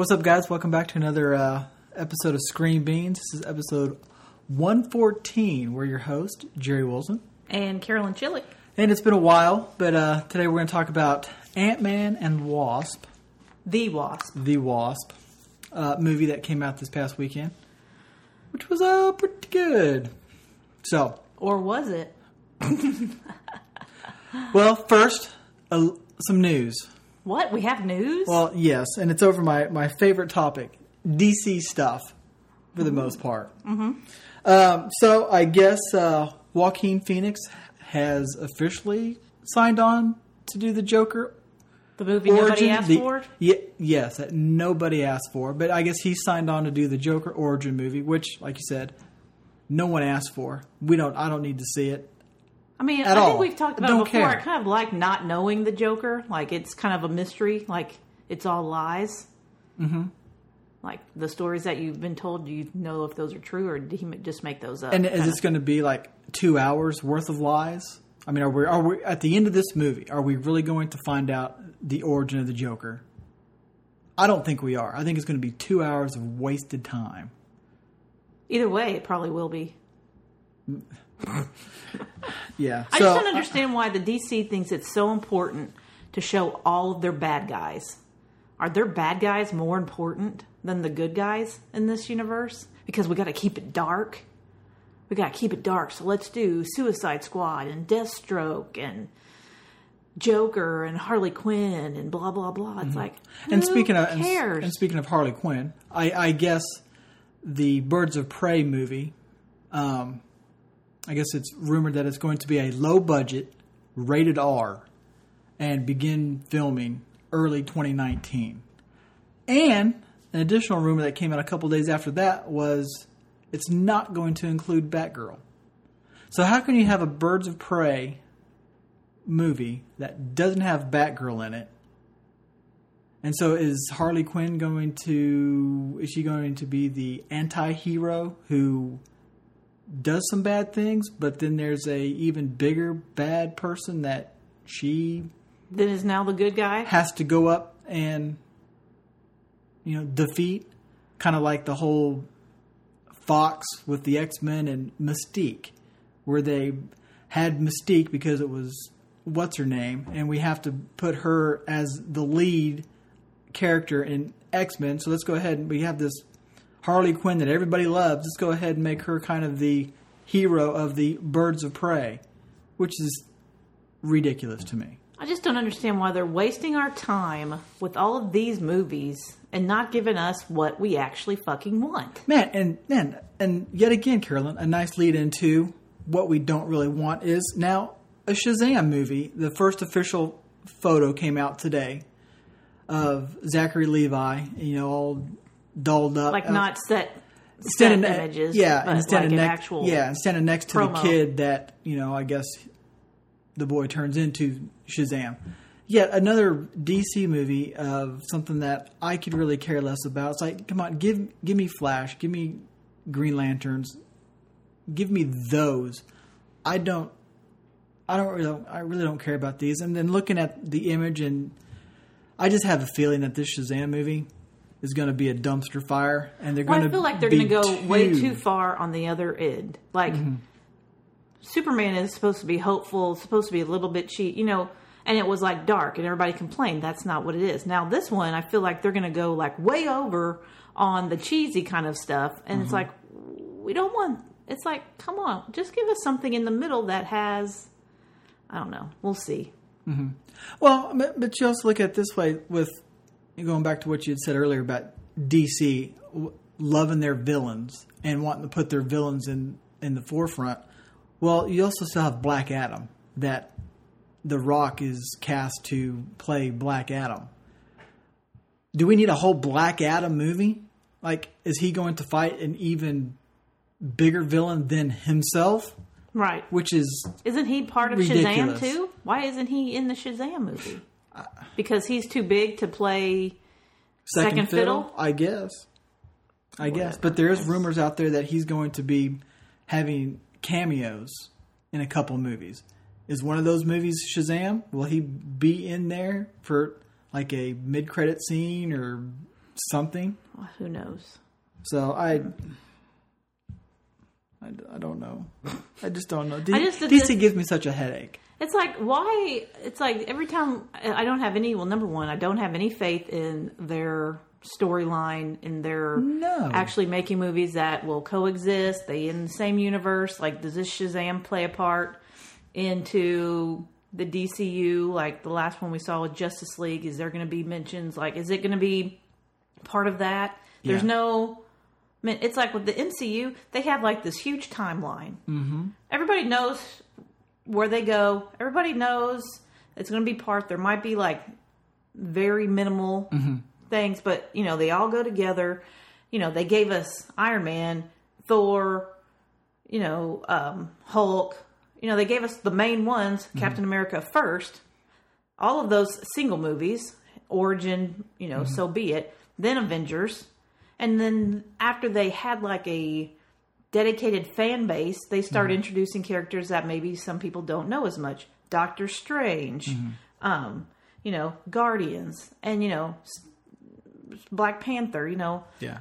What's up, guys? Welcome back to another uh, episode of Screen Beans. This is episode 114. We're your host, Jerry Wilson. And Carolyn Chili. And it's been a while, but uh, today we're going to talk about Ant Man and Wasp, The Wasp. the Wasp uh, movie that came out this past weekend, which was uh, pretty good. So, Or was it? well, first, uh, some news. What? We have news? Well, yes, and it's over my, my favorite topic DC stuff for the most part. Mm-hmm. Um, so I guess uh, Joaquin Phoenix has officially signed on to do the Joker the movie nobody origin. asked the- for? Ye- yes, that nobody asked for, but I guess he signed on to do the Joker origin movie, which, like you said, no one asked for. We don't. I don't need to see it. I mean, At I all. think we've talked about Don't it before. care. I kind of like not knowing the Joker. Like, it's kind of a mystery. Like, it's all lies. Mm-hmm. Like, the stories that you've been told, do you know if those are true or did he ma- just make those up? And is Kinda. this going to be like two hours worth of lies? I mean, are we are we at the end of this movie? Are we really going to find out the origin of the Joker? I don't think we are. I think it's going to be two hours of wasted time. Either way, it probably will be. Yeah. I so just don't understand why the DC thinks it's so important to show all of their bad guys. Are their bad guys more important than the good guys in this universe? Because we got to keep it dark. We got to keep it dark. So let's do Suicide Squad and Deathstroke and Joker and Harley Quinn and blah blah blah. It's like Mm-hmm. and who speaking of and, cares? and speaking of Harley Quinn, I, I guess the Birds of Prey movie. Um, I guess it's rumored that it's going to be a low budget, rated R, and begin filming early 2019. And an additional rumor that came out a couple days after that was it's not going to include Batgirl. So how can you have a Birds of Prey movie that doesn't have Batgirl in it? And so is Harley Quinn going to is she going to be the anti-hero who does some bad things, but then there's a even bigger bad person that she then is now the good guy. has to go up and you know defeat kind of like the whole Fox with the X-Men and Mystique where they had Mystique because it was what's her name and we have to put her as the lead character in X-Men so let's go ahead and we have this Harley Quinn that everybody loves let's go ahead and make her kind of the hero of the Birds of Prey which is ridiculous to me I just don't understand why they're wasting our time with all of these movies and not giving us what we actually fucking want. Man, and man, and yet again, Carolyn, a nice lead into what we don't really want is now a Shazam movie. The first official photo came out today of Zachary Levi, you know, all dolled up, Like not set, standing images, yeah, but and like standing an next, actual. yeah, and standing next to the kid that you know, I guess the boy turns into Shazam. Yet another DC movie of something that I could really care less about. It's like, come on, give give me Flash, give me Green Lanterns, give me those. I don't, I don't really, I really don't care about these. And then looking at the image, and I just have a feeling that this Shazam movie is going to be a dumpster fire, and they're Well, going I to feel like they're going to go way too far on the other end. Like Mm-hmm. Superman is supposed to be hopeful, supposed to be a little bit cheat, you know. And it was like dark, and everybody complained. That's not what it is. Now this one, I feel like they're going to go like way over on the cheesy kind of stuff, and Mm-hmm. it's like we don't want. It's like, come on, just give us something in the middle that has. I don't know. We'll see. Well, but, but you also look at it this way with going back to what you had said earlier about DC w- loving their villains and wanting to put their villains in in the forefront. Well, you also still have Black Adam that The Rock is cast to play Black Adam. Do we need a whole Black Adam movie? Like, is he going to fight an even bigger villain than himself? Right? Which is Isn't he part of Ridiculous. Shazam too? Why isn't he in the Shazam movie? Because he's too big to play. second, Second fiddle, fiddle? I guess. I guess, but there is rumors out there that he's going to be having cameos in a couple movies. Is one of those movies Shazam? Will he be in there for like a mid-credit scene or something. Well, who knows? So I, I, I don't know. I just don't know. D- I just- DC gives me such a headache. It's like why? It's like every time I don't have any. Well, number one, I don't have any faith in their storyline in their No. actually making movies that will coexist. They in the same universe. Like, does this Shazam play a part into the DCU? Like the last one we saw with Justice League. Is there going to be mentions? Like, is it going to be part of that? There's Yeah. no. I mean, it's like with the MCU, they have like this huge timeline. Mm-hmm. Everybody knows where they go. Everybody knows it's going to be part. There might be like very minimal mm-hmm. things, but you know they all go together. You know they gave us Iron Man, Thor, you know um, Hulk. You know they gave us the main ones, mm-hmm. Captain America first. All of those single movies, Origin, you know, mm-hmm. so be it. Then Avengers, and then after they had like a dedicated fan base, they start introducing characters that maybe some people don't know as much. Doctor Strange, um, you know, Guardians, and you know, Black Panther. You know, Yeah.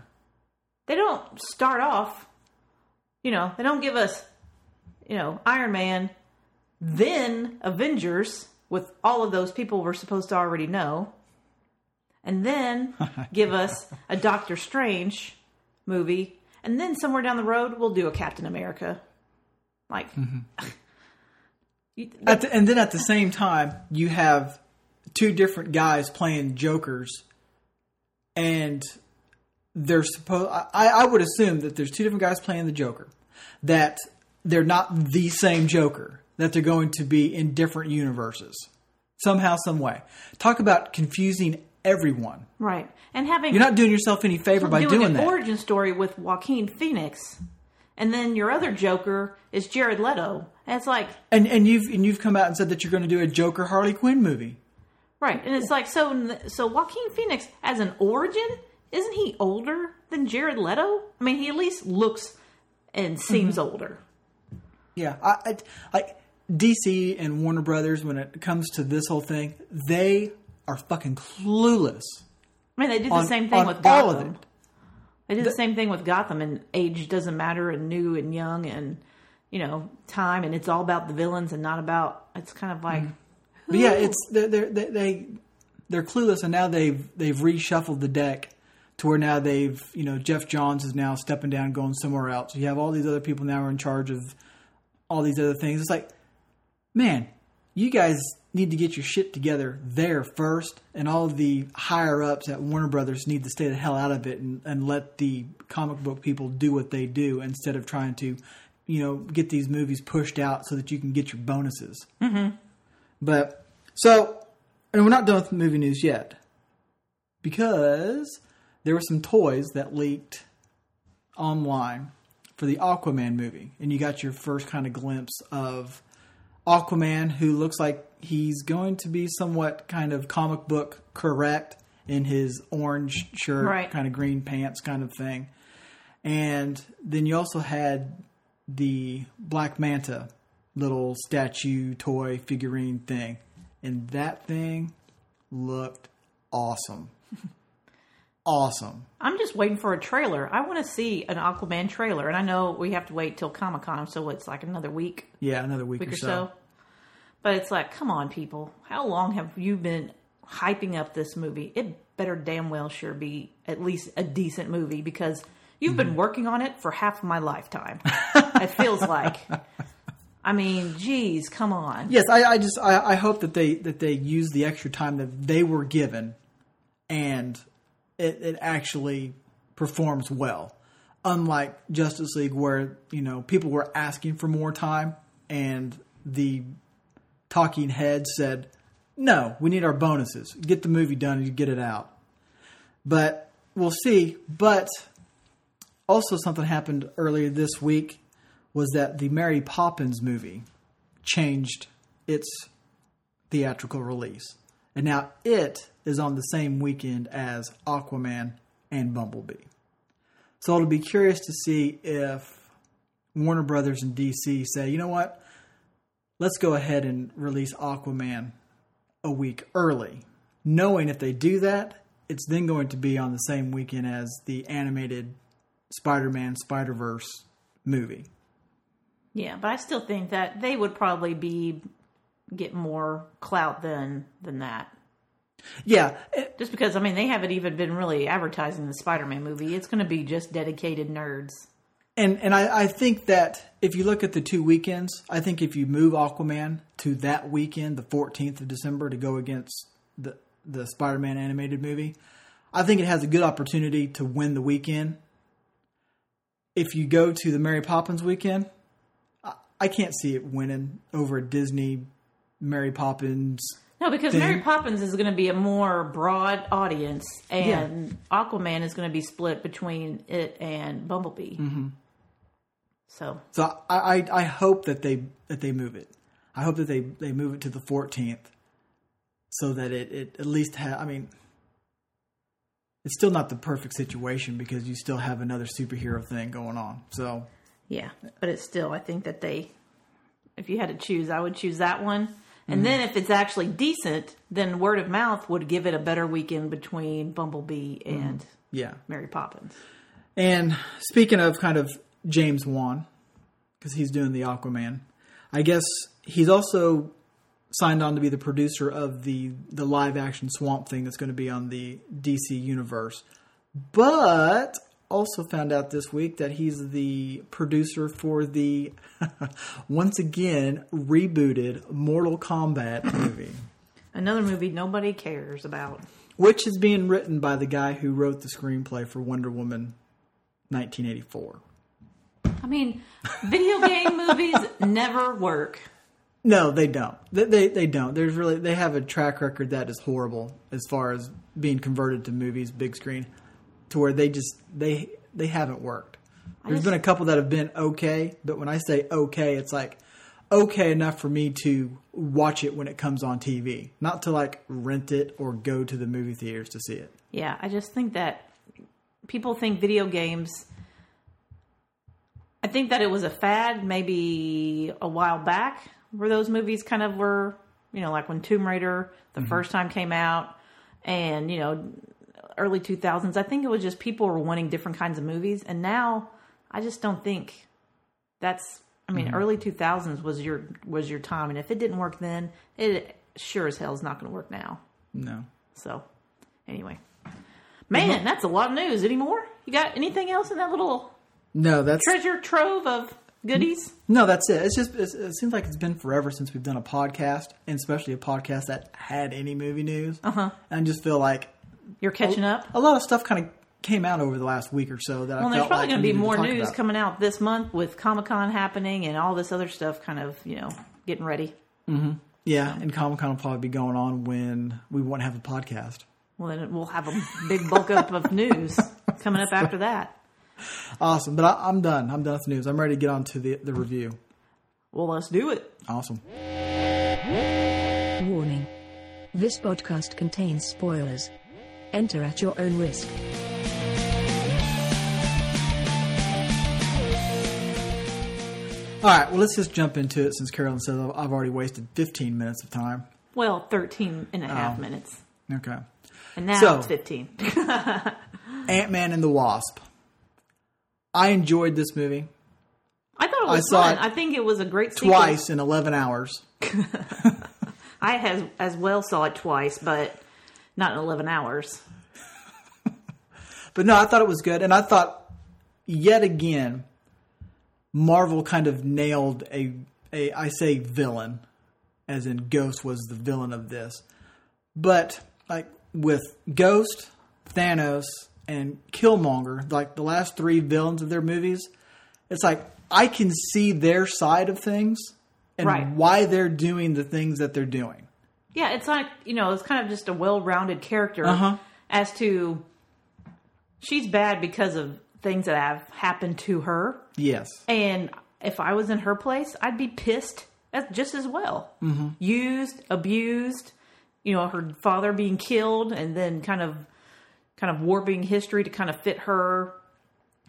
they don't start off. You know, they don't give us, you know, Iron Man, then Avengers with all of those people we're supposed to already know, and then give us a Doctor Strange movie, and then somewhere down the road we'll do a Captain America. Like, mm-hmm. you- At the, and then at the same time, you have two different guys playing Jokers, and they're supposed. I, I would assume that there's two different guys playing the Joker, that they're not the same Joker, that they're going to be in different universes somehow, some way. Talk about confusing everyone. right, and having You're not doing yourself any favor by doing, doing an that. origin story with Joaquin Phoenix, and then your other Joker is Jared Leto. And it's like, and and you've and you've come out and said that you're going to do a Joker Harley Quinn movie. right, and it's like, so so Joaquin Phoenix as an origin, isn't he older than Jared Leto? I mean, he at least looks and seems Mm-hmm. older. Yeah, I, I, I DC and Warner Brothers when it comes to this whole thing, they are fucking clueless. I mean, they did the On- same thing with all Gotham. of it. They did the, same thing with Gotham, and age doesn't matter, and new and young, and you know, time, and it's all about the villains and not about. It's kind of like, mm. But yeah, it's they're, they're, they they they're clueless, and now they've they've reshuffled the deck to where now they've you know Geoff Johns is now stepping down, going somewhere else. You have all these other people now are in charge of all these other things. It's like, man, you guys need to get your shit together there first, and all of the higher ups at Warner Brothers need to stay the hell out of it and, and let the comic book people do what they do instead of trying to, you know, get these movies pushed out so that you can get your bonuses. Mm-hmm. But so, and we're not done with movie news yet because there were some toys that leaked online for the Aquaman movie, and you got your first kind of glimpse of Aquaman, who looks like he's going to be somewhat kind of comic book correct in his orange shirt, Right. kind of green pants, kind of thing. And then you also had the Black Manta little statue toy figurine thing, and that thing looked awesome. awesome. I'm just waiting for a trailer. I want to see an Aquaman trailer, and I know we have to wait till Comic Con, so it's like another week, Yeah, another week, week or so. so. But it's like, come on, people! How long have you been hyping up this movie? It better damn well sure be at least a decent movie because you've been mm-hmm. working on it for half of my lifetime. it feels like. I mean, geez, come on. Yes, I, I just I, I hope that they that they use the extra time that they were given, and it, it actually performs well. Unlike Justice League, where you know people were asking for more time, and the talking head said, "No, we need our bonuses. Get the movie done and get it out." But we'll see. But also, something happened earlier this week was that the Mary Poppins movie changed its theatrical release. And now it is on the same weekend as Aquaman and Bumblebee. So it'll be curious to see if Warner Brothers and DC say, you know what? Let's go ahead and release Aquaman a week early, knowing if they do that, it's then going to be on the same weekend as the animated Spider-Man Spider Verse movie. Yeah, but I still think that they would probably be get more clout than than that. Yeah, it- Just because I mean they haven't even been really advertising the Spider-Man movie. It's going to be just dedicated nerds. And and I, I think that if you look at the two weekends, I think if you move Aquaman to that weekend, the 14th of December, to go against the the Spider-Man animated movie, I think it has a good opportunity to win the weekend. If you go to the Mary Poppins weekend, I, I can't see it winning over a Disney Mary Poppins. No, because Thing. Mary Poppins is going to be a more broad audience, and Aquaman is going to be split between it and Bumblebee. Mm-hmm. So So I, I I hope that they that they move it. I hope that they they move it to the 14th, so that it it at least ha I mean, it's still not the perfect situation because you still have another superhero thing going on. So yeah, but it's still I think that they, if you had to choose, I would choose that one. And mm-hmm. then if it's actually decent, then word of mouth would give it a better weekend between Bumblebee mm-hmm. and yeah. Mary Poppins. And speaking of kind of James Wan, because he's doing the Aquaman, I guess he's also signed on to be the producer of the the live action Swamp Thing that's going to be on the DC universe. But also found out this week that he's the producer for the once again rebooted Mortal Kombat movie, Another movie nobody cares about. which is being written by the guy who wrote the screenplay for Wonder Woman 1984. I mean, video game movies never work. No, they don't. They, they they don't. There's really they have a track record that is horrible as far as being converted to movies, big screen, to where they just they they haven't worked. There's just- been a couple that have been okay, but when I say okay, it's like okay enough for me to watch it when it comes on TV, not to like rent it or go to the movie theaters to see it. Yeah, I just think that people think video games. I think that it was a fad maybe a while back where those movies kind of were, you know, like when Tomb Raider the mm-hmm. first time came out and, you know, early 2000s. I think it was just people were wanting different kinds of movies. And now I just don't think that's, I mean, mm-hmm. early 2000s was your, was your time. And if it didn't work then, it sure as hell is not going to work now. No. So, anyway, man, mm-hmm. that's a lot of news. Any more? You got anything else in that little No, that's treasure trove of goodies? No, that's it. It's just it's, it seems like it's been forever since we've done a podcast, and especially a podcast that had any movie news. Uh huh. And I just feel like You're catching up. a lot of stuff kind of came out over the last week or so that I Well, there's probably like going to be more news about. coming out this month with Comic Con happening and all this other stuff. Kind of, you know, getting ready. Mm-hmm. Yeah, and Comic Con will probably be going on when we won't have a podcast. Well, then we'll have a big bulk up of news coming up after that. Awesome, but I, I'm done. I'm done with the news. I'm ready to get on to the the review. Well, let's do it. Awesome. Warning. This podcast contains spoilers. Enter at your own risk. All right, well, let's just jump into it since Carolyn says I've I've already wasted 15 minutes of time. Well, 13 and a half Oh. minutes. Okay. And now So- it's 15. Ant Man and the Wasp. I enjoyed this movie I thought it was I saw fun. it I think it was a great sequel. twice in 11 hours. I has as well saw it twice, but not in 11 hours. But no, I thought it was good, and I thought yet again, Marvel kind of nailed a a I say villain, as in Ghost was the villain of this, but like with Ghost, Thanos, and Killmonger, like the last three villains of their movies, it's like I can see their side of things and Right. why they're doing the things that they're doing. Yeah, it's like, you know, it's kind of just a well rounded character Uh-huh. as to she's bad because of things that have happened to her. Yes. And if I was in her place, I'd be pissed just as well. Mm-hmm. Used, abused, you know, her father being killed and then kind of kind of warping history to kind of fit her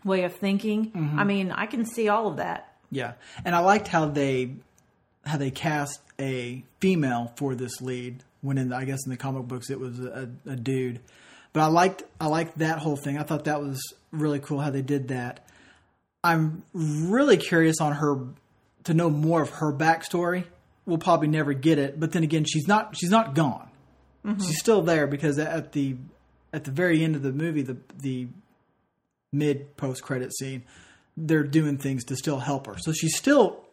way of thinking. Mm-hmm. I mean, I can see all of that. Yeah, and I liked how they how they cast a female for this lead. When in the, I guess in the comic books it was a, a dude, But I liked I liked that whole thing. I thought that was really cool how they did that. I'm really curious on her to know more of her backstory. We'll probably never get it, but then again, she's not she's not gone. Mm-hmm. She's still there because at the at the very end of the movie, the the mid post credit scene, they're doing things to still help her. So she's still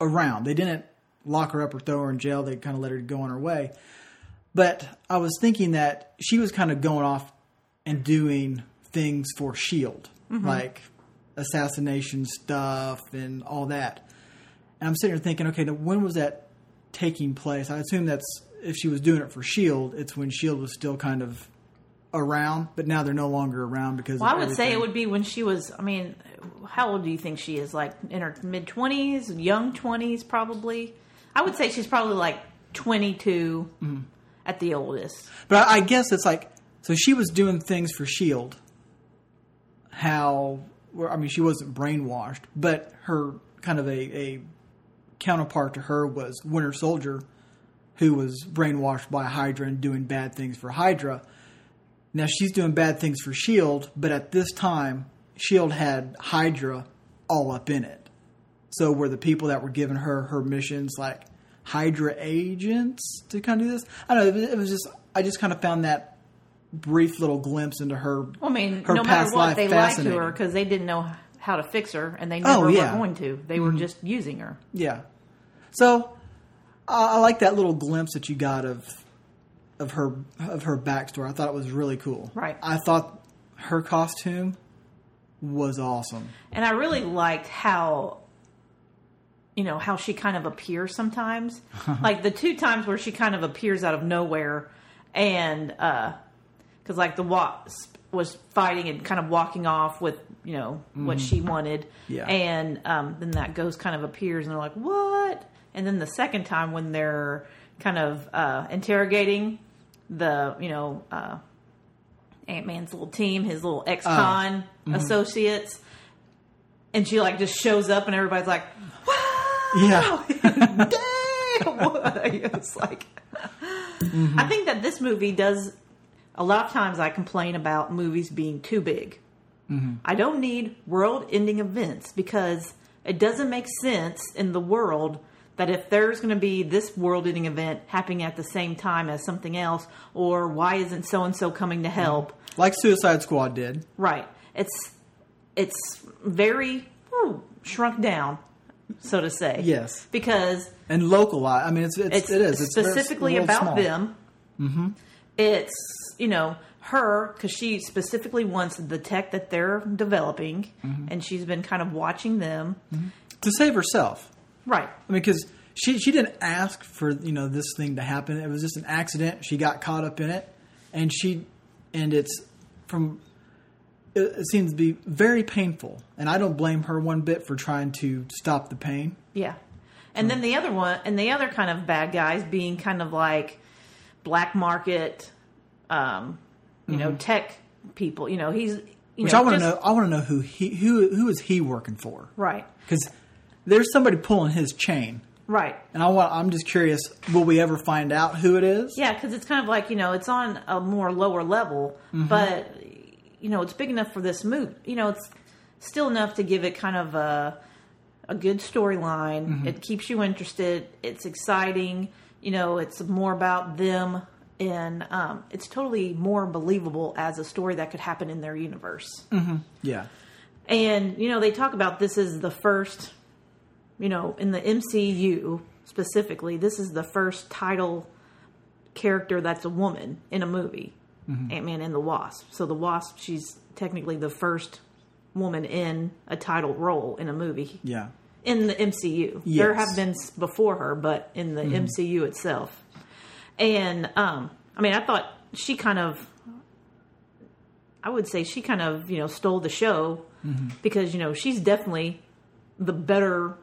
around. They didn't lock her up or throw her in jail. They kind of let her go on her way. But I was thinking that she was kind of going off and doing things for Shield, mm-hmm. like assassination stuff and all that. And I'm sitting here thinking, okay, now when was that taking place? I assume that's if she was doing it for Shield, it's when Shield was still kind of around, but now they're no longer around because Well, I would say it would be when she was. I mean, how old do you think she is? Like in her mid twenties, young twenties, probably. I would say she's probably like 22 Mm-hmm. at the oldest. But I I guess it's like so she was doing things for Shield. How I mean, she wasn't brainwashed, but her kind of a, a counterpart to her was Winter Soldier, who was brainwashed by Hydra and doing bad things for Hydra. Now she's doing bad things for Shield, but at this time, Shield had Hydra all up in it. So were the people that were giving her her missions like Hydra agents to kind of do this? I don't know. It was- just I just kind of found that brief little glimpse into her. Well, I mean, her no matter what, life they lied to her because they didn't know how to fix her, and they Oh, never yeah. Mm-hmm. were going to. They were just using her. Yeah. So I I like that little glimpse that you got of of her of her backstory. I thought it was really cool. Right. I thought her costume was awesome. And I really liked how, you know, how she kind of appears sometimes. like the two times where she kind of appears out of nowhere, and uh because like the wasp was fighting and kind of walking off with you know what she wanted, Yeah. and um, then that ghost kind of appears, and they're like, "What?" And then the second time when they're kind of uh, interrogating the you know uh, Ant Man's little team, his little ex con ah, mm-hmm. associates, and she like just shows up, and everybody's like, "Wow, Yeah. "Damn!" it's like, mm-hmm. I think that this movie does. A lot of times, I complain about movies being too big. Mm-hmm. I don't need world-ending events because it doesn't make sense in the world that if there's going to be this world-ending event happening at the same time as something else, or why isn't so and so coming to help? Like Suicide Squad did. Right. It's it's very whew, shrunk down, so to say. Yes. Because And localized. I mean, it's, it's, it's it is. It's specifically real about small. them. Mm-hmm. It's you know her because she specifically wants the tech that they're developing, Mm-hmm. and she's been kind of watching them. To save herself. Right. I mean, because she she didn't ask for you know this thing to happen. It was just an accident. She got caught up in it, and she and it's from. It, it seems to be very painful, and I don't blame her one bit for trying to stop the pain. Yeah. And then the other one, and the other kind of bad guys being kind of like black market, um, you know, tech people. You know, he's you Mm-hmm. Which know, I want to know. I want to know who he who who is he working for? Right. Because there's somebody pulling his chain, Right. and I want. I'm just curious. Will we ever find out who it is? Yeah, because it's kind of like you know, it's on a more lower level, Mm-hmm. but you know, it's big enough for this movie. You know, it's still enough to give it kind of a a good storyline. Mm-hmm. It keeps you interested. It's exciting. You know, it's more about them, and um, it's totally more believable as a story that could happen in their universe. Yeah. And you know, they talk about this is the first, you know, in the MCU specifically, this is the first title character that's a woman in a movie. Mm-hmm. Ant Man and the Wasp. So the Wasp, she's technically the first woman in a title role in a movie Yeah. in the MCU. There have been before her, but in the mm-hmm. MCU itself. And um, I mean, I thought she kind of, I would say she kind of, you know, stole the show mm-hmm. because you know she's definitely the better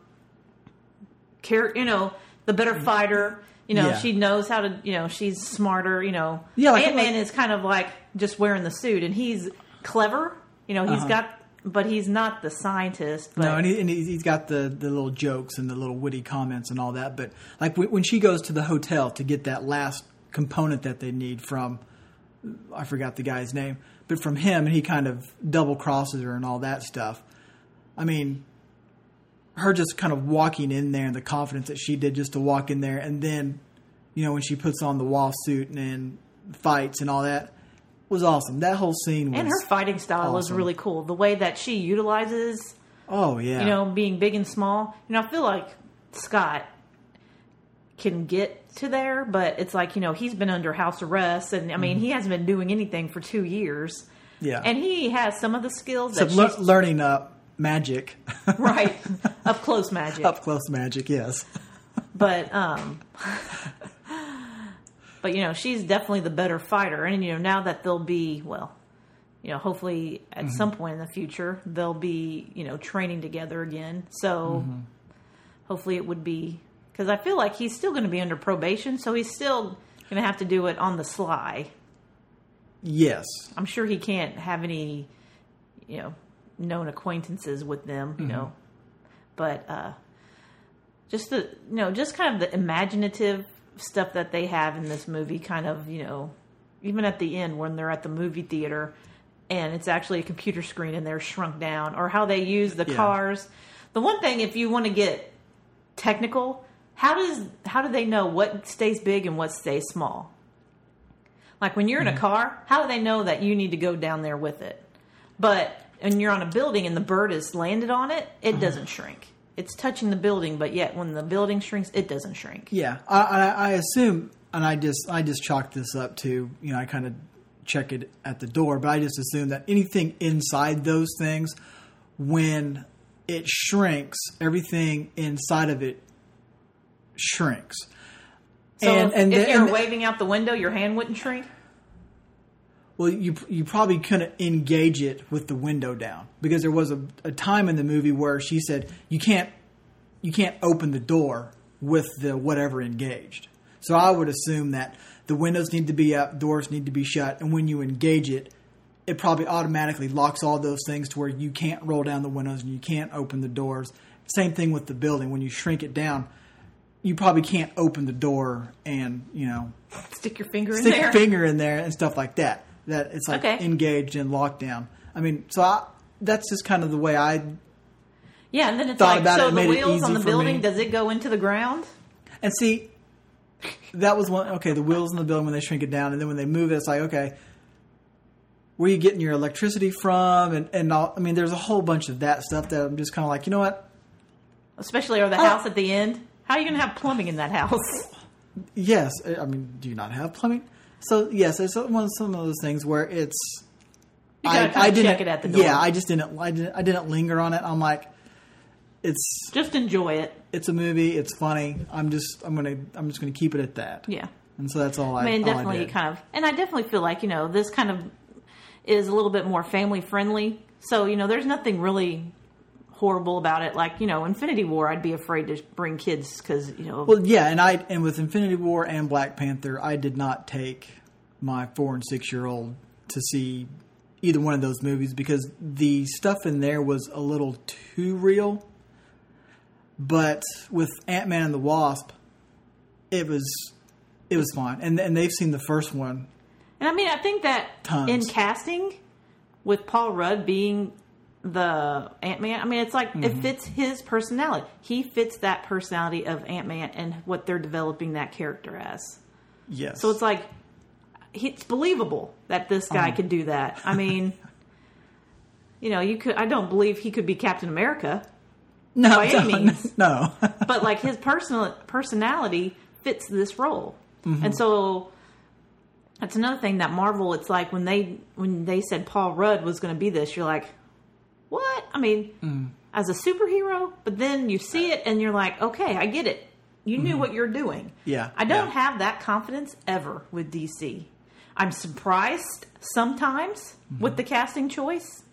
character. You know, the better fighter. You know, Yeah. she knows how to. You know, she's smarter. You know, Yeah, like- Ant Man like- is kind of like just wearing the suit, and he's clever. You know, he's got, but he's not the scientist. But Uh-huh. No, and, he, and he- he's got the, the little jokes and the little witty comments and all that. But like when she goes to the hotel to get that last component that they need from I forgot the guy's name, but from him, and he kind of double crosses her and all that stuff. I mean, her just kind of walking in there and the confidence that she did just to walk in there, and then, you know, when she puts on the wasp suit and, and fights and all that was awesome. That whole scene was And her fighting style is awesome. really cool. The way that she utilizes, oh yeah, you know, being big and small. You know, I feel like Scott can get to there, but it's like, you know, he's been under house arrest and I mean, he hasn't been doing anything for 2 years. Mm-hmm. yeah, And he has some of the skills so that she's learning up magic, right. Up close magic. up close magic. Yes, but um but you know she's definitely the better fighter. And you know now that they'll be well you know hopefully at some point in the future they'll be you know training together again. So hopefully it would be because i feel like he's still going to be under probation so he's still going to have to do it on the sly. Yes, i'm sure he can't have any you know known acquaintances with them you know. But uh just the you know just kind of the imaginative stuff that they have in this movie kind of you know even at the end when they're at the movie theater and it's actually a computer screen and they're shrunk down or how they use the Yeah. cars. The one thing if you want to get technical how does how do they know what stays big and what stays small? Like when you're in a car how do they know that you need to go down there with it? But when you're on a building and the bird has landed on it it mm-hmm. doesn't shrink it's touching the building but yet when the building shrinks it doesn't shrink yeah. I, I, I assume, and I just I just chalked this up to you know I kind of check it at the door, but I just assume that anything inside those things, when it shrinks, everything inside of it shrinks. so and if, and if the- you're and waving out the window your hand wouldn't shrink Well, you you probably couldn't engage it with the window down because there was a, a time in the movie where she said you can't you can't open the door with the whatever engaged. So I would assume that the windows need to be up, doors need to be shut, and when you engage it, it probably automatically locks all those things to where you can't roll down the windows and you can't open the doors. Same thing with the building. When you shrink it down, you probably can't open the door and you know stick your finger in stick there your finger in there and stuff like that. That it's like Okay. engaged in lockdown. I mean, so I, that's just kind of the way I. yeah and then it's like so it the wheels on the building does it go into the ground And see, that was one. Okay, the wheels in the building when they shrink it down, and then when they move it, it's like okay, where you getting your electricity from? And and all, I mean, there's a whole bunch of that stuff that I'm just kind of like, you know what? especially or the Oh. house at the end how are you going to have plumbing in that house Yes, I mean, do you not have plumbing? So yes, it's one some of those things where it's. Gotta kinda check it at the door. Yeah, I just didn't. I didn't. I didn't linger on it. I'm like, it's just enjoy it it's a movie. It's funny. I'm just. I'm gonna. I'm just gonna keep it at that. yeah And so that's all I. I mean, I definitely did. kind of, and I definitely feel like you know this kind of is a little bit more family friendly. So you know, there's nothing really horrible about it. Like you know, Infinity War, I'd be afraid to bring kids because you know, Well, yeah, and I and with Infinity War and Black Panther, I did not take my four and six year old to see either one of those movies because the stuff in there was a little too real. But with Ant Man and the Wasp, it was it was fine, and and they've seen the first one. and I mean, I think that Tons. in casting with Paul Rudd being the Ant Man, I mean, it's like Mm-hmm. it fits his personality. He fits that personality of Ant Man and what they're developing that character as. Yes, So it's like it's believable that this guy Uh-huh. could do that. I mean, you know, you could. I don't believe he could be Captain America, no, by any no, means. no. but like his personal personality fits this role, Mm-hmm. and so that's another thing that Marvel. It's like when they when they said Paul Rudd was going to be this, you're like, what? I mean, Mm. as a superhero, but then you see it and you're like, okay, I get it. You knew what you're doing. Yeah, I don't yeah. have that confidence ever with DC. I'm surprised sometimes Mm-hmm. with the casting choice,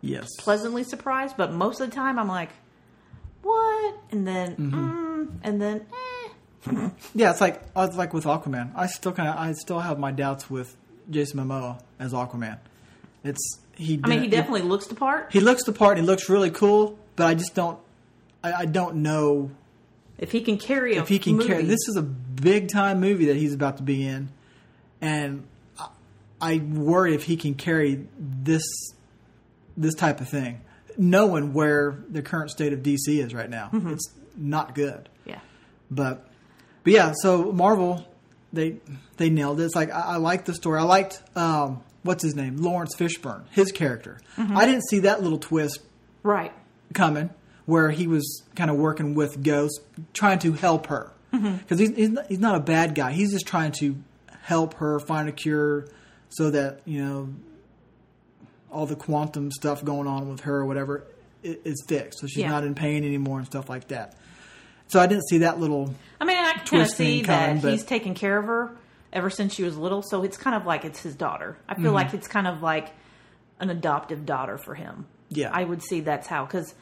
yes, pleasantly surprised, but most of the time I'm like, what? And then, Mm-hmm. mm, and then, eh. yeah. It's like I was like with Aquaman. I still kind of I still have my doubts with Jason Momoa as Aquaman. It's he. I mean, he definitely looks the part. he looks the part. He looks really cool, but I just don't. I, I don't know If he can carry a if he can movie, carry. This is a big time movie that he's about to be in, and I, I worry if he can carry this this type of thing, knowing where the current state of DC is right now. It's not good. Yeah. But but yeah, so Marvel they they nailed it. It's like I, I liked the story. I liked um, what's his name, Laurence Fishburne, his character. I didn't see that little twist Right. coming where he was kind of working with Ghost, trying to help her mm-hmm. because he's he's not, he's not a bad guy. He's just trying to help her find a cure so that you know all the quantum stuff going on with her or whatever is fixed, so she's Yeah. not in pain anymore and stuff like that. So I didn't see that little I mean, I can kind of see coming, that he's taking care of her ever since she was little. So it's kind of like it's his daughter. I feel mm-hmm. like it's kind of like an adoptive daughter for him. Yeah. I would see that's how because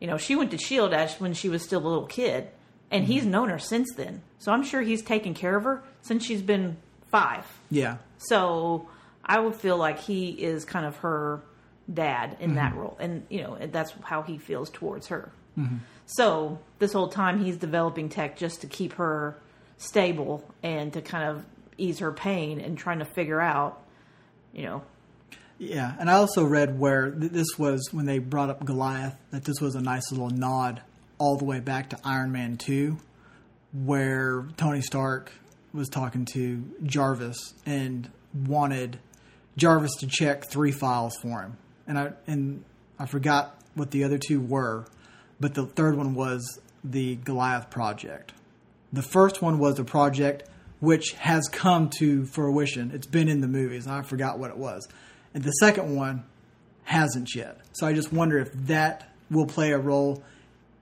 you know she went to Shield Ash when she was still a little kid, and mm-hmm. he's known her since then. So I'm sure he's taken care of her since she's been five. yeah So I would feel like he is kind of her dad in that mm-hmm. role, and you know that's how he feels towards her. So this whole time he's developing tech just to keep her stable and to kind of ease her pain and trying to figure out, you know, Yeah, and I also read where th- this was when they brought up Goliath that this was a nice little nod all the way back to Iron Man 2 where Tony Stark was talking to Jarvis and wanted Jarvis to check three files for him. And I and I forgot what the other two were, but the third one was the Goliath project. The first one was a project which has come to fruition. It's been in the movies. I forgot what it was. And the second one hasn't yet. So I just wonder if that will play a role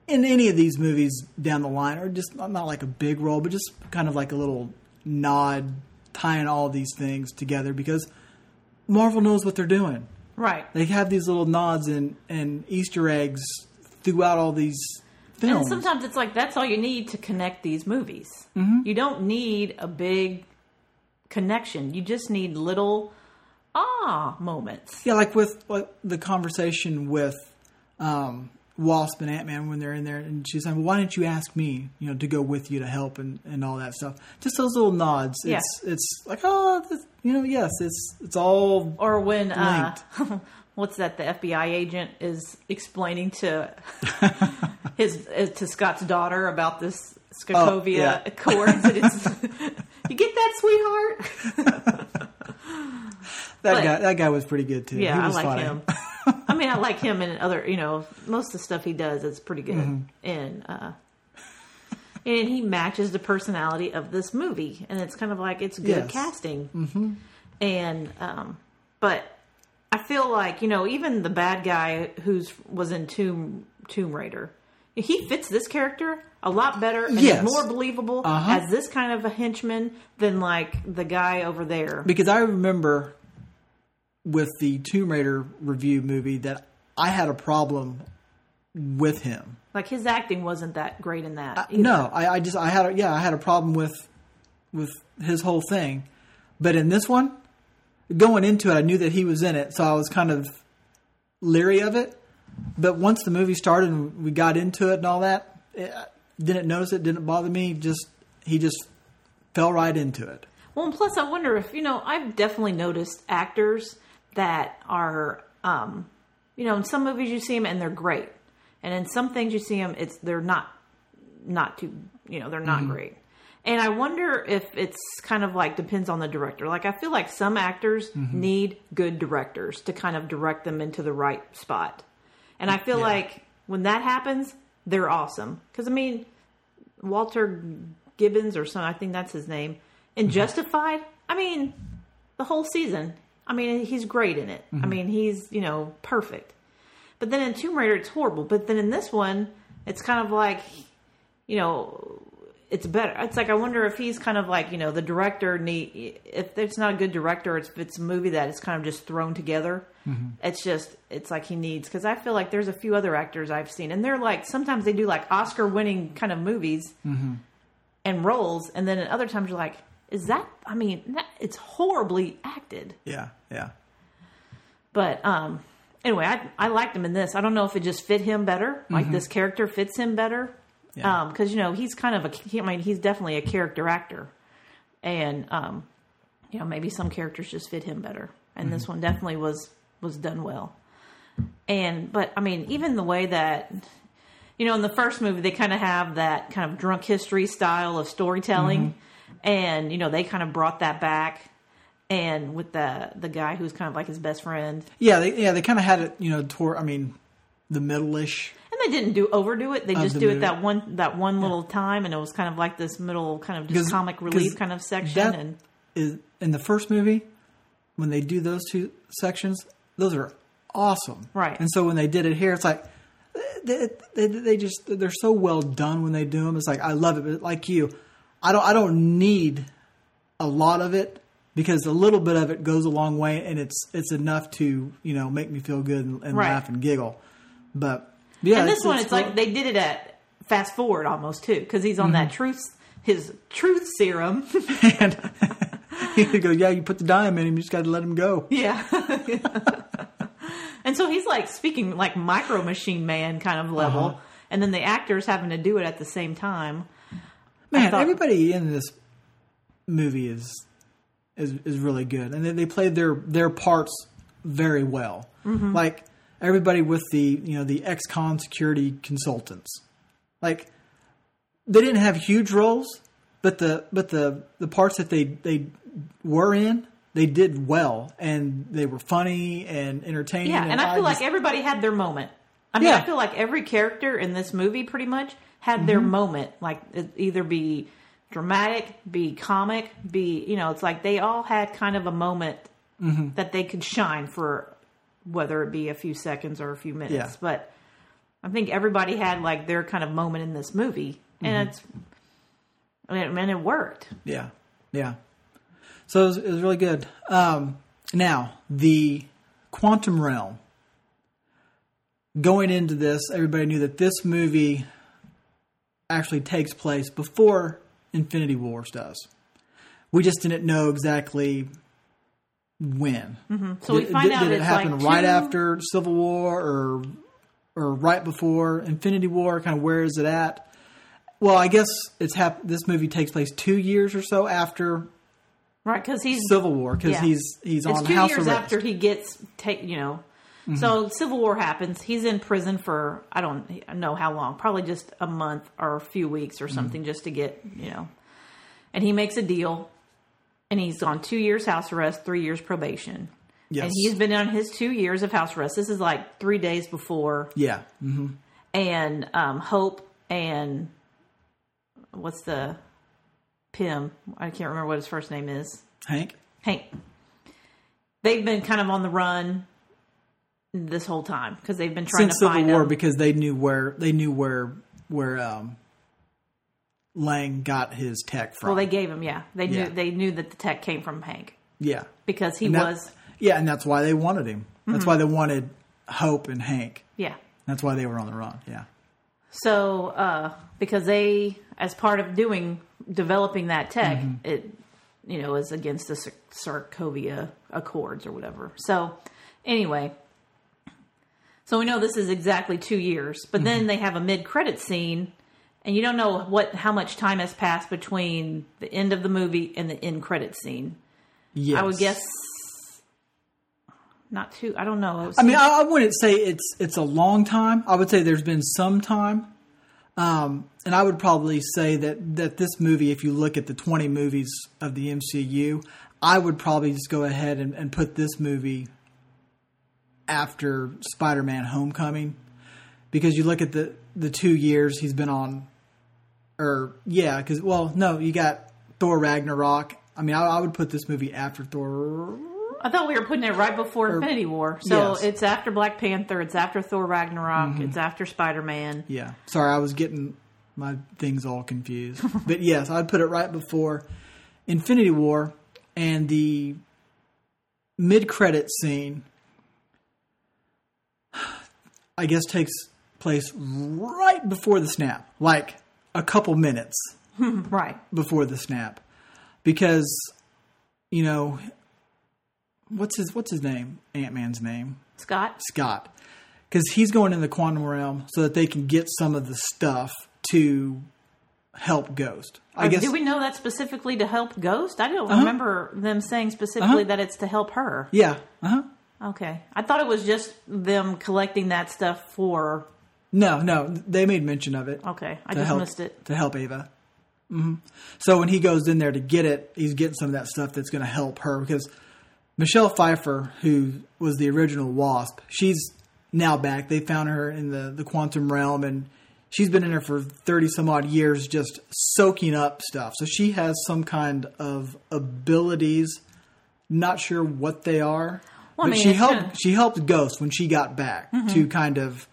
in any of these movies down the line, or just not like a big role, but just kind of like a little nod tying all these things together because Marvel knows what they're doing. right? They have these little nods and, and Easter eggs throughout all these films. And sometimes it's like that's all you need to connect these movies. You don't need a big connection. You just need little ah moments. Yeah, like with like the conversation with um, Wasp and Ant Man when they're in there, and she's saying, well, "Why didn't you ask me, you know, to go with you to help and, and all that stuff?" Just those little nods. Yeah. It's it's like, oh, this, you know, yes, it's it's all Or when uh, what's that? The FBI agent is explaining to his uh, to Scott's daughter about this Sokovia Oh, yeah. It's, you get that, sweetheart? that but- guy. That guy was pretty good too. Yeah, I like funny. him. I mean, I like him and other. You know, most of the stuff he does is pretty good, Mm-hmm. and uh, and he matches the personality of this movie, and it's kind of like it's good Yes. casting. Mm-hmm. And um, but I feel like you know, even the bad guy who's was in Tomb Tomb Raider, he fits this character a lot better and Yes. is more believable Uh-huh. as this kind of a henchman than like the guy over there. because I remember with the Tomb Raider review movie that I had a problem with him. Like his acting wasn't that great in that. either. No, I, I just I had a, yeah I had a problem with with his whole thing, but in this one, going into it, I knew that he was in it, so I was kind of leery of it. But once the movie started and we got into it and all that, it, I didn't notice it, didn't bother me. Just he just fell right into it. Well, and plus, I wonder if you know. I've definitely noticed actors that are, um, you know, in some movies you see them and they're great, and in some things you see them, it's they're not, not too, you know, they're not great. And I wonder if it's kind of like depends on the director. Like I feel like some actors mm-hmm. need good directors to kind of direct them into the right spot. And I feel like when that happens, they're awesome. Because I mean, Walter Gibbons or something. I think that's his name. In mm-hmm. Justified, I mean, the whole season. I mean, he's great in it. I mm-hmm. mean, he's you know perfect. But then in Tomb Raider, it's horrible. But then in this one, it's kind of like, you know, it's better. It's like I wonder if he's kind of like you know the director need if it's not a good director, it's it's a movie that is kind of just thrown together. Mm-hmm. It's just it's like he needs because I feel like there's a few other actors I've seen and they're like sometimes they do like Oscar winning kind of movies mm-hmm. and roles, and then at other times you're like, is that? I mean, that, it's horribly acted. Yeah, yeah. But um, anyway, I I liked him in this. I don't know if it just fit him better, like mm-hmm. this character fits him better, Yeah. Um, because you know he's kind of a. he- I mean, he's definitely a character actor, and um, you know, maybe some characters just fit him better, and this mm-hmm. one definitely was was done well. And but I mean, even the way that you know in the first movie they kind of have that kind of drunk history style of storytelling, mm-hmm. and you know they kind of brought that back. And with the the guy who's kind of like his best friend, Yeah, they, yeah, they kind of had it, you know, toward. I mean, the middle-ish. and they didn't do overdo it. They just the do movie. it that one that one little time, and it was kind of like this middle kind of just comic relief kind of section. and is in the first movie when they do those two sections. Those are awesome, Right. And so when they did it here, it's like they, they, they just they're so well done when they do them. It's like I love it, but like you, I don't I don't need a lot of it because a little bit of it goes a long way, and it's it's enough to you know make me feel good and, and Right. laugh and giggle. But yeah, and this one, it's like they did it at fast forward almost too, because he's on Mm-hmm. that truth his truth serum. and he goes, yeah, you put the dime in him, you just got to let him go. yeah. and so he's like speaking like micro machine man kind of level, Uh-huh. and then the actors having to do it at the same time. Man, thought- everybody in this movie is is is really good, and they, they played their their parts very well. Mm-hmm. Like everybody with the you know the ex-con security consultants, like they didn't have huge roles, but the but the the parts that they they were in, they did well, and they were funny and entertaining. Yeah, and I feel just- like everybody had their moment. I mean, Yeah. Mm-hmm. I feel like every character in this movie pretty much had their moment. Like it either be dramatic, be comic, be you know, it's like they all had kind of a moment Mm-hmm. that they could shine for, whether it be a few seconds or a few minutes. Yeah. But I think everybody had like their kind of moment in this movie, Mm-hmm. and it's and and it worked. Yeah, yeah. So it was, it was really good. Um, now the quantum realm. Going into this, everybody knew that this movie actually takes place before Infinity Wars does. We just didn't know exactly when. So we did, find did- out did it happen like right two- after Civil War or or right before Infinity War? Kind of where is it at? Well, I guess it's hap- this movie takes place two years or so after right because he's Civil War because Yeah. he's he's It's on two house years arrest. after he gets take you know. Mm-hmm. So Civil War happens. He's in prison for I don't know how long, probably just a month or a few weeks Mm-hmm. or something, just to get you know. And he makes a deal, and he's on two years house arrest, three years probation. Yes. And he's been on his two years of house arrest. This is like three days before, yeah, hmm and um, Hope and what's the Pym? I can't remember what his first name is. Hank. Hank. They've been kind of on the run this whole time because they've been trying Since to Civil find War him. because they knew where they knew where where um, Lang got his tech from. well, they gave him, yeah. They Yeah. knew they knew that the tech came from Hank yeah, because he that- was, yeah, and that's why they wanted him. That's Mm-hmm. why they wanted Hope and Hank. yeah. That's why they were on the run. Yeah. So uh, because they, as part of doing developing that tech, Mm-hmm. it you know is against the Sar- Sokovia Accords or whatever. So anyway. So we know this is exactly two years, but Mm-hmm. then they have a mid-credit scene, and you don't know what how much time has passed between the end of the movie and the end credit scene. Yes. I would guess not too. I don't know. I mean, I, I wouldn't say it's it's a long time. I would say there's been some time, um, and I would probably say that that this movie, if you look at the 20 movies of the MCU, I would probably just go ahead and, and put this movie after Spider-Man: Homecoming, because you look at the the two years he's been on, or yeah, because well, no, you got Thor Ragnarok. I mean, I, I would put this movie after Thor. I thought we were putting it right before Infinity War. So yes. Mm-hmm. it's after Black Panther, it's after Thor Ragnarok, it's after Spider Man. Yeah. Sorry, I was getting my things all confused. but yes, I'd put it right before Infinity War and the mid credit scene I guess takes place right before the snap. Like a couple minutes Right. before the snap. Because you know what's his what's his name? Ant Man's name? Scott? Scott, because he's going in the quantum realm so that they can get some of the stuff to help Ghost. I Or guess do we know that specifically to help Ghost? I don't Uh-huh. remember them saying specifically Uh-huh. that it's to help her. yeah. Uh-huh. Okay. I thought it was just them collecting that stuff for. No, no, they made mention of it. Okay. I just help, missed it. to help Ava. hmm So when he goes in there to get it, he's getting some of that stuff that's going to help her because Michelle Pfeiffer, who was the original Wasp, she's now back. They found her in the the quantum realm, and she's been in there for thirty some odd years, just soaking up stuff. So she has some kind of abilities. Not sure what they are. Well, I but mean, she helped. kinda- She helped Ghost when she got back to kind of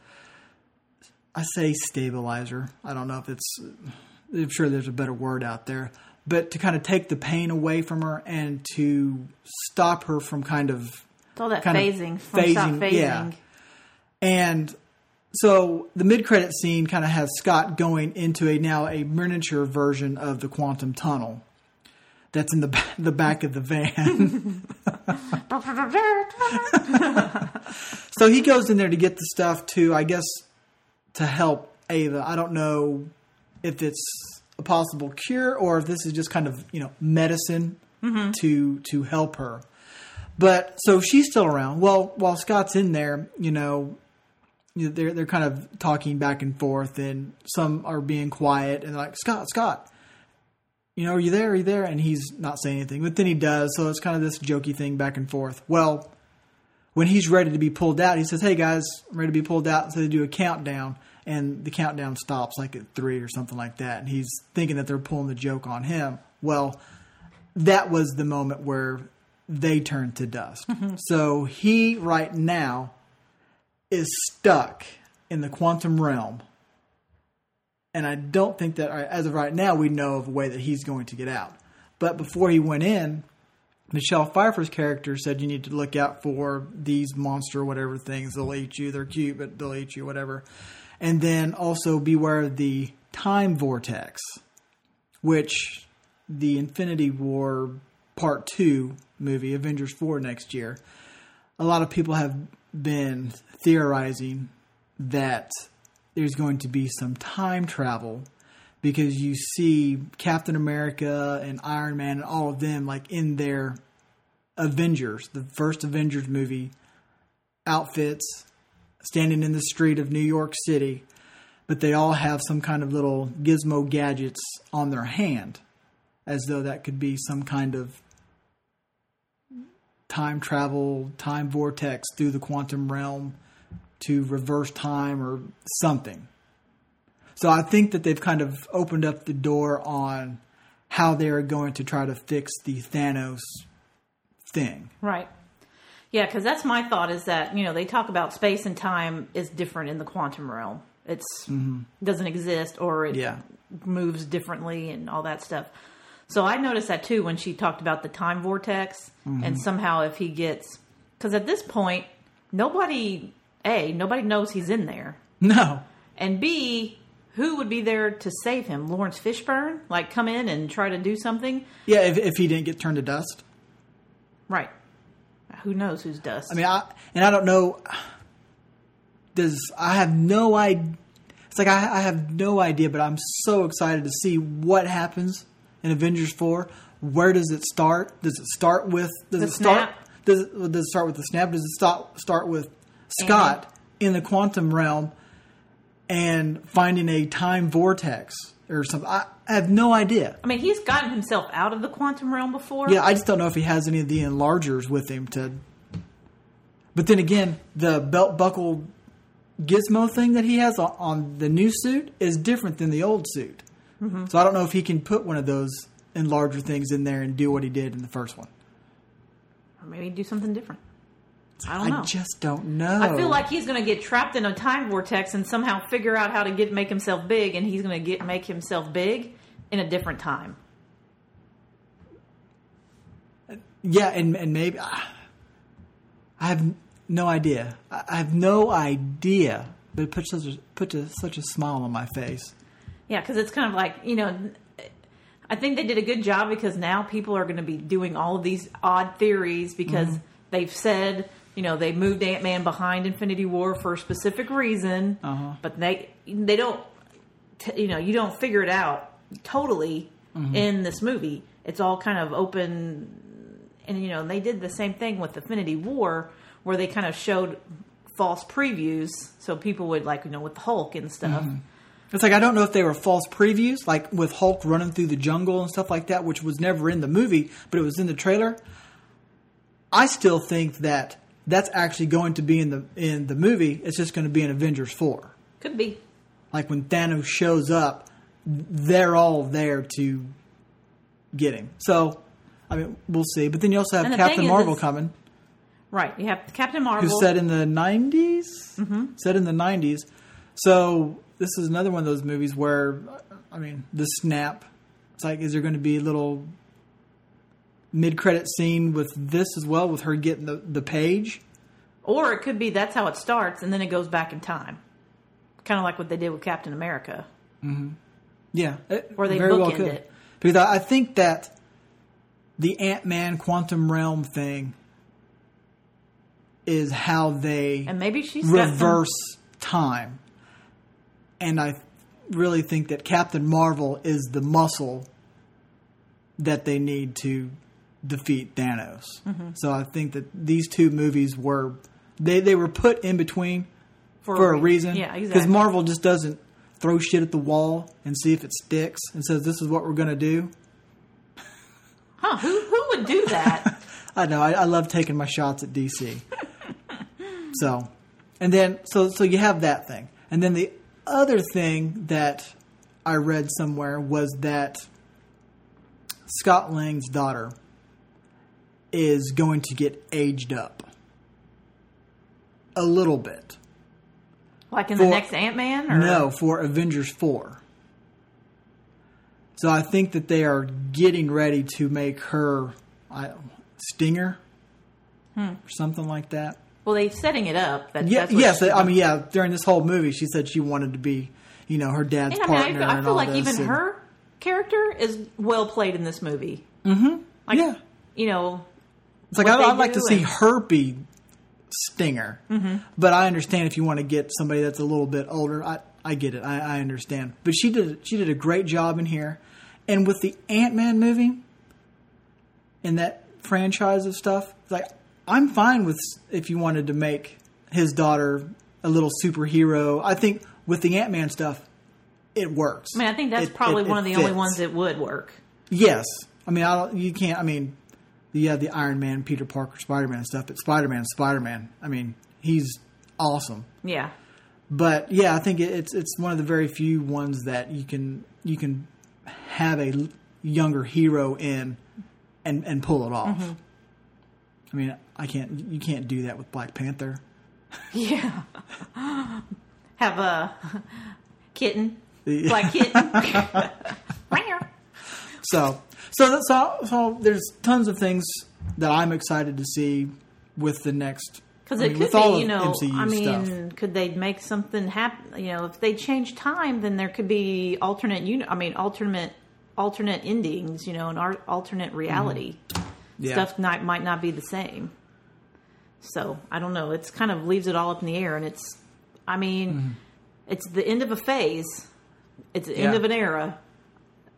I say stabilizer. I don't know if it's. I'm sure there's a better word out there, but to kind of take the pain away from her and to stop her from kind of It's all that phasing. Phasing, phasing. yeah. and so the mid-credit scene kind of has Scott going into a now a miniature version of the quantum tunnel that's in the ba- the back of the van. so he goes in there to get the stuff to, I guess, to help Ava. I don't know if it's a possible cure or if this is just kind of you know medicine mm-hmm. to to help her. But so she's still around. Well, while Scott's in there, you know, you know, they're they're kind of talking back and forth, and some are being quiet and they're like Scott, Scott, you know, are you there? Are you there? And he's not saying anything, but then he does. So it's kind of this jokey thing back and forth. Well, when he's ready to be pulled out, he says, "Hey guys, I'm ready to be pulled out." So they do a countdown, and the countdown stops like at three or something like that. And he's thinking that they're pulling the joke on him. Well, that was the moment where they turned to dust. Mm-hmm. So he right now is stuck in the quantum realm. And I don't think that, as of right now, we know of a way that he's going to get out. But before he went in, Michelle Pfeiffer's character said you need to look out for these monster whatever things. They'll eat you. They're cute, but they'll eat you, whatever. And then also beware of the time vortex, which the Infinity War Part 2 movie, Avengers 4 next year, a lot of people have been theorizing that there's going to be some time travel because you see Captain America and Iron Man and all of them like in their Avengers, the first Avengers movie outfits, standing in the street of New York City, but they all have some kind of little gizmo gadgets on their hand, as though that could be some kind of time travel, time vortex through the quantum realm to reverse time or something. So I think that they've kind of opened up the door on how they are going to try to fix the Thanos thing. Right. Yeah, because that's my thought is that, you know, they talk about space and time is different in the quantum realm. It's mm-hmm. doesn't exist or it Yeah. moves differently and all that stuff. So I noticed that too when she talked about the time vortex and mm-hmm. somehow if he gets because at this point nobody a nobody knows he's in there No. and b who would be there to save him Laurence Fishburne like come in and try to do something Yeah, if, if he didn't get turned to dust. right who knows who's dust I mean, I and I don't know. Does I have no idea? It's like I, I have no idea, but I'm so excited to see what happens in Avengers Four. Where does it start? Does it start with? Does The it start? snap. Does it, does it start with the snap? Does it start start with Scott in the quantum realm and finding a time vortex or something? I, I have no idea. I mean, he's gotten himself out of the quantum realm before. Yeah, I just don't know if he has any of the enlargers with him to. But then again, the belt buckle gizmo thing that he has on, on the new suit is different than the old suit. Mm-hmm. So I don't know if he can put one of those enlarger things in there and do what he did in the first one. Or maybe do something different. I don't know. I just don't know. I feel like he's going to get trapped in a time vortex and somehow figure out how to get make himself big, and he's going to get make himself big in a different time. yeah, and and maybe ah, I have no idea. I have no idea. But it puts such a, put a, such a smile on my face. Yeah, because it's kind of like you know. I think they did a good job because now people are going to be doing all of these odd theories because Mm-hmm. they've said you know they moved Ant Man behind Infinity War for a specific reason, Uh-huh. but they they don't t- you know you don't figure it out totally Mm-hmm. in this movie. It's all kind of open, and you know they did the same thing with Infinity War, where they kind of showed false previews, so people would like you know with Hulk and stuff. Mm-hmm. It's like I don't know if they were false previews, like with Hulk running through the jungle and stuff like that, which was never in the movie, but it was in the trailer. I still think that that's actually going to be in the in the movie. It's just going to be in Avengers four. Could be. Like when Thanos shows up, they're all there to get him. So, I mean, we'll see. But then you also have Captain Marvel is- coming. Right. You have Captain Marvel. who's set in the 90s mm-hmm. set in the 90s so this is another one of those movies where i mean the snap it's like is there going to be a little mid-credit scene with this as well with her getting the, the page Or it could be that's how it starts and then it goes back in time. Kind of like what they did with Captain America. Mm-hmm. yeah it Or they well bookend could. it. because I, think that the ant-man quantum realm thing is how they And maybe she's got some- reverse time. And I really think that Captain Marvel is the muscle that they need to defeat Thanos. Mm-hmm. So I think that these two movies were they they were put in between for, for a re- reason. Yeah, exactly. Because. Marvel just doesn't throw shit at the wall and see if it sticks and says this is what we're going to do. huh? Who who would do that? I know. I, I love taking my shots at DC. so, and then so so you have that thing, and then the other thing that I read somewhere was that Scott Lang's daughter is going to get aged up a little bit. like in For- the next Ant Man? No, for Avengers 4. So I think that they are getting ready to make her I, Stinger or something like that. Well, they're setting it up. That, Yeah, yes. she- I mean, yeah. During this whole movie, she said she wanted to be, you know, her dad's And I mean, partner. I, feel like even and- her character is well played in this movie. Mm-hmm. Like, Yeah. you know, It's like I'd, I'd like to see her be Stinger, mm-hmm. but I understand if you want to get somebody that's a little bit older. I I get it. I, I understand. But she did she did a great job in here, and with the Ant Man movie, and that franchise of stuff, like I'm fine with if you wanted to make his daughter a little superhero. I think with the Ant Man stuff, it works. I mean, I think that's It- probably it- one it of the only ones that would work. Yes, I mean, I don't. You can't. I mean, you have the Iron Man, Peter Parker, Spider Man stuff, but Spider Man, Spider Man. I mean, he's awesome. Yeah. But yeah, I think it's it's one of the very few ones that you can you can have a younger hero in and and pull it off. Mm-hmm. I mean, I can't. You can't do that with Black Panther. Yeah. Have a kitten. The- Black kitten. So, so that's so, so there's tons of things that I'm excited to see with the next. Because it mean, could be, you know, MCU I mean, stuff. could they make something happen? You know, if they change time, then there could be alternate, uni- I mean, alternate, alternate endings. You know, an alternate reality. Mm-hmm. Yeah. Stuff not, might not be the same. So I don't know. It's kind of leaves it all up in the air, and it's, I mean, it's the end of a phase. It's the end Mm-hmm. Of an era,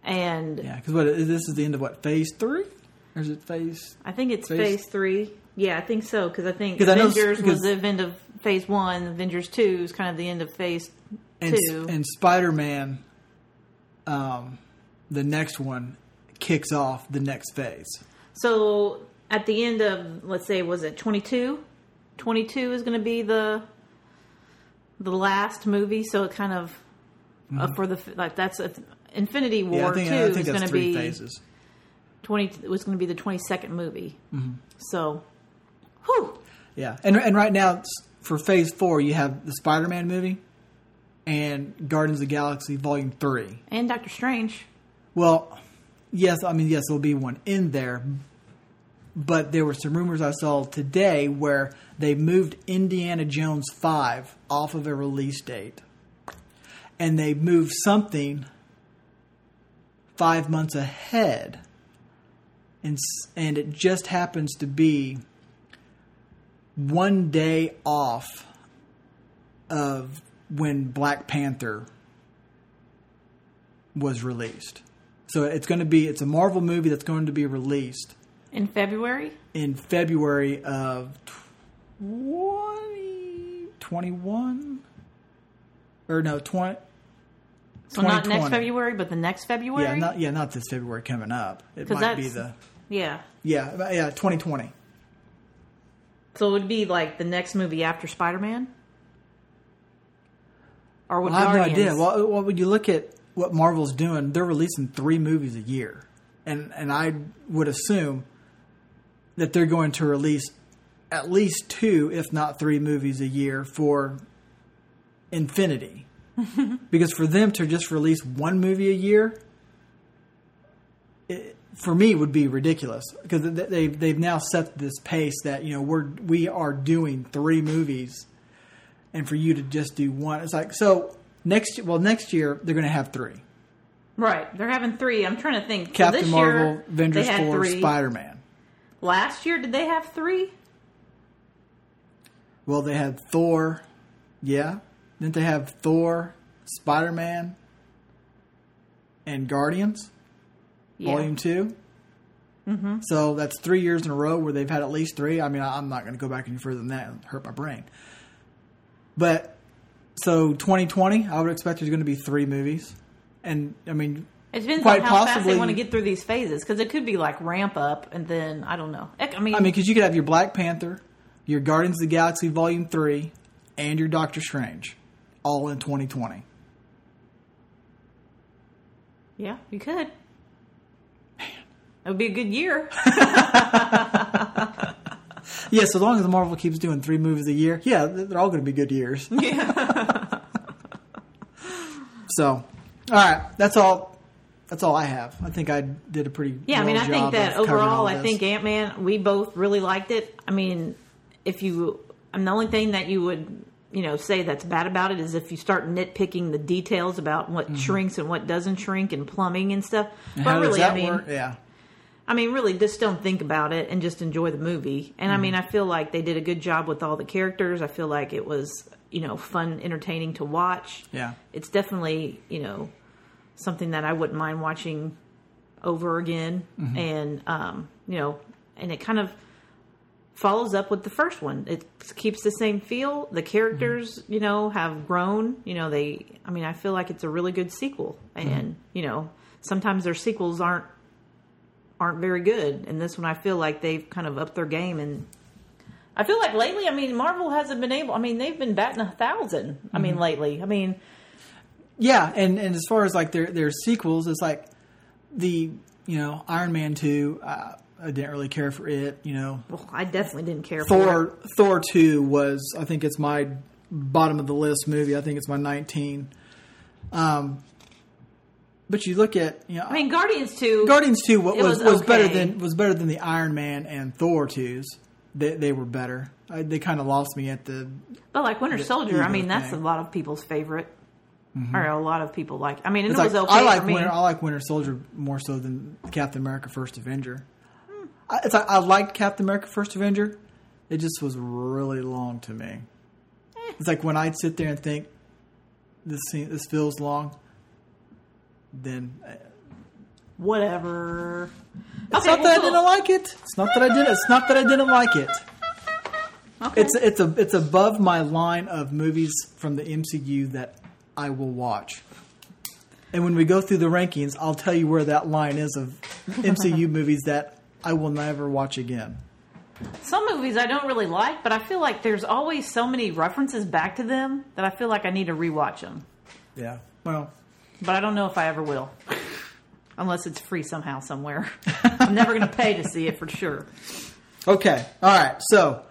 and Yeah, because what this is the end of what phase three, or is it phase? I think it's Phase- phase, three. Yeah, I think so because I think 'Cause I know- Avengers was the end of phase one. Avengers two is kind of the end of phase And, two. and Spider Man, um, the next one kicks off the next phase. so at the end of let's say was it 22? 22 is going to be the the last movie. So it kind of uh, for the like that's a, Infinity War. Yeah, I think, two I think is going to be phases. twenty. It was going to be the twenty second movie. Mm-hmm. So, whew. Yeah, and and right now for phase four, you have the Spider Man movie and Guardians of the Galaxy Volume Three. and Doctor Strange. Well, yes, I mean yes, there'll be one in there, but there were some rumors I saw today where they moved Indiana Jones Five off of a release date, and they moved something five months ahead, and and it just happens to be one day off of when Black Panther was released. So it's going to be it's a Marvel movie that's going to be released In February? in February of 2021 or no 20 So not next February, but the next February? yeah not yeah not this February coming up. It might be the Yeah. yeah yeah 2020 So it would be like the next movie after Spider Man? Or would I have no idea. Well, well when you look at what Marvel's doing they're releasing 3 movies a year. And and I would assume that they're going to release at least two if not 3 movies a year for Infinity because for them to just release one movie a year it, for me would be ridiculous because they they've now set this pace that you know we're we are doing three movies and for you to just do one it's like so next well next year they're going to have three Right. They're having three. I'm trying to think. So Captain this Marvel year, Avengers 4 three. Spider-Man Last year, did they have three? well they had Thor yeah didn't they have Thor Spider-Man and Guardians Yeah. Volume 2 mm-hmm. So that's three years in a row where they've had at least three. I mean, I'm not going to go back any further than that and hurt my brain. But so 2020, I would expect there's going to be three movies, and I mean, It depends quite on how fast they want to get through these phases because it could be like ramp up and then I don't know. I mean, I mean, because you could have your Black Panther, your Guardians of the Galaxy Volume Three, and your Doctor Strange, all in 2020. yeah, you could. It would be a good year. yeah, so long as Marvel keeps doing three movies a year, yeah, they're all going to be good years. yeah. So, all right, that's all. That's all I have. I think I did a pretty Yeah, I mean, I think that of covering all overall, I think Ant Man, we both really liked it. I mean, if you, I'm the only thing that you would, you know, say that's bad about it is if you start nitpicking the details about what shrinks and what doesn't shrink and plumbing and stuff. And but really, I mean, work? Yeah, I mean, really, just don't think about it and just enjoy the movie. And Mm-hmm. I mean, I feel like they did a good job with all the characters. I feel like it was, you know, fun, entertaining to watch. yeah. It's definitely, you know, something that I wouldn't mind watching over again. Mm-hmm. And, um, you know, and it kind of follows up with the first one. It keeps the same feel. The characters, Mm-hmm. you know, have grown. You know, they, I mean, I feel like it's a really good sequel. Mm-hmm. And, you know, sometimes their sequels aren't aren't very good. And this one, I feel like they've kind of upped their game. And I feel like lately, I mean, Marvel hasn't been able. I mean, they've been batting a 1000 I Mm-hmm. mean, lately, I mean, Yeah, and and as far as like their their sequels, it's like the you know Iron Man two. Uh, I didn't really care for it. You know, well, I definitely didn't care for Thor it. Thor two was I think it's my bottom of the list movie. I think it's my nineteen. Um, but you look at you know I mean, Guardians two. Guardians two was was was, better than was better than the Iron Man and Thor twos. They they were better. I, they kind of lost me at the but like Winter Soldier, I mean, that's thing. a lot of people's favorite. Or a lot of people like. I mean, It's it like, was okay I like for me. Winter. I like Winter Soldier more so than Captain America: First Avenger. I, it's like I liked Captain America: First Avenger. It just was really long to me. It's like when I'd sit there and think this scene, this feels long. Then uh, Whatever. it's Okay, not that I didn't like it. It's not that I didn't. It's not that I didn't like it. Okay. It's it's a it's above my line of movies from the MCU that I will watch. And when we go through the rankings, I'll tell you where that line is of MCU movies that I will never watch again. Some movies I don't really like, but I feel like there's always so many references back to them that I feel like I need to rewatch them. Yeah. Well, But I don't know if I ever will. Unless it's free somehow somewhere. I'm never going to pay to see it for sure. okay. All right. So,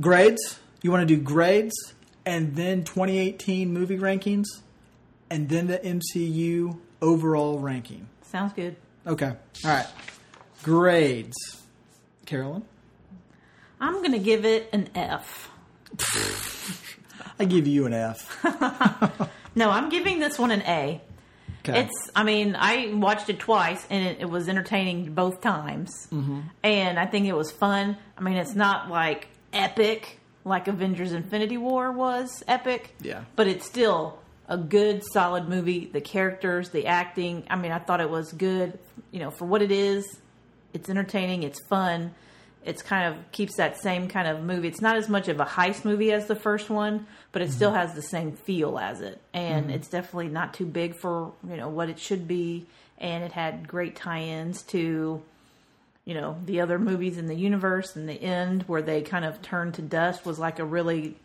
grades. You want to do grades and then 2018 movie rankings and then the MCU overall ranking. Sounds good. Okay. All right. Grades. Carolyn? I'm going to give it an F. I give you an F. No, I'm giving this one an A. Okay. It's, I mean, I watched it twice and it, it was entertaining both times. Mm-hmm. And I think it was fun. I mean, it's not like epic like Avengers Infinity War was epic. Yeah. But it's still a good, solid movie. The characters, the acting. I mean, I thought it was good. You know, for what it is, it's entertaining. It's fun. It's kind of keeps that same kind of movie. It's not as much of a heist movie as the first one, but it still mm-hmm. has the same feel as it. And mm-hmm. it's definitely not too big for you know what it should be. And it had great tie-ins to you know the other movies in the universe and the end where they kind of turned to dust was like a really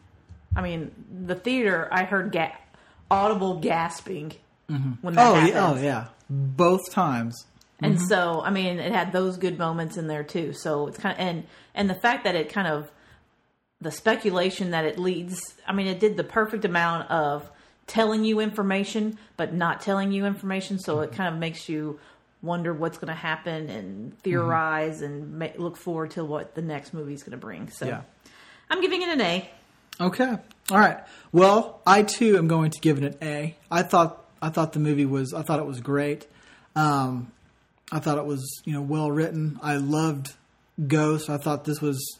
i mean the theater i heard ga- audible gasping mm-hmm. when that Oh happened yeah, oh yeah, both times. And mm-hmm. so i mean it had those good moments in there too so it's kind of and and the fact that it kind of the speculation that it leads i mean it did the perfect amount of telling you information but not telling you information so it mm-hmm. kind of makes you wonder what's going to happen and theorize mm-hmm. and ma- look forward to what the next movie is going to bring so Yeah. i'm giving it an a Okay. All right. Well, I too am going to give it an A. I thought I thought the movie was I thought it was great. Um, I thought it was you know well written. I loved Ghost. I thought this was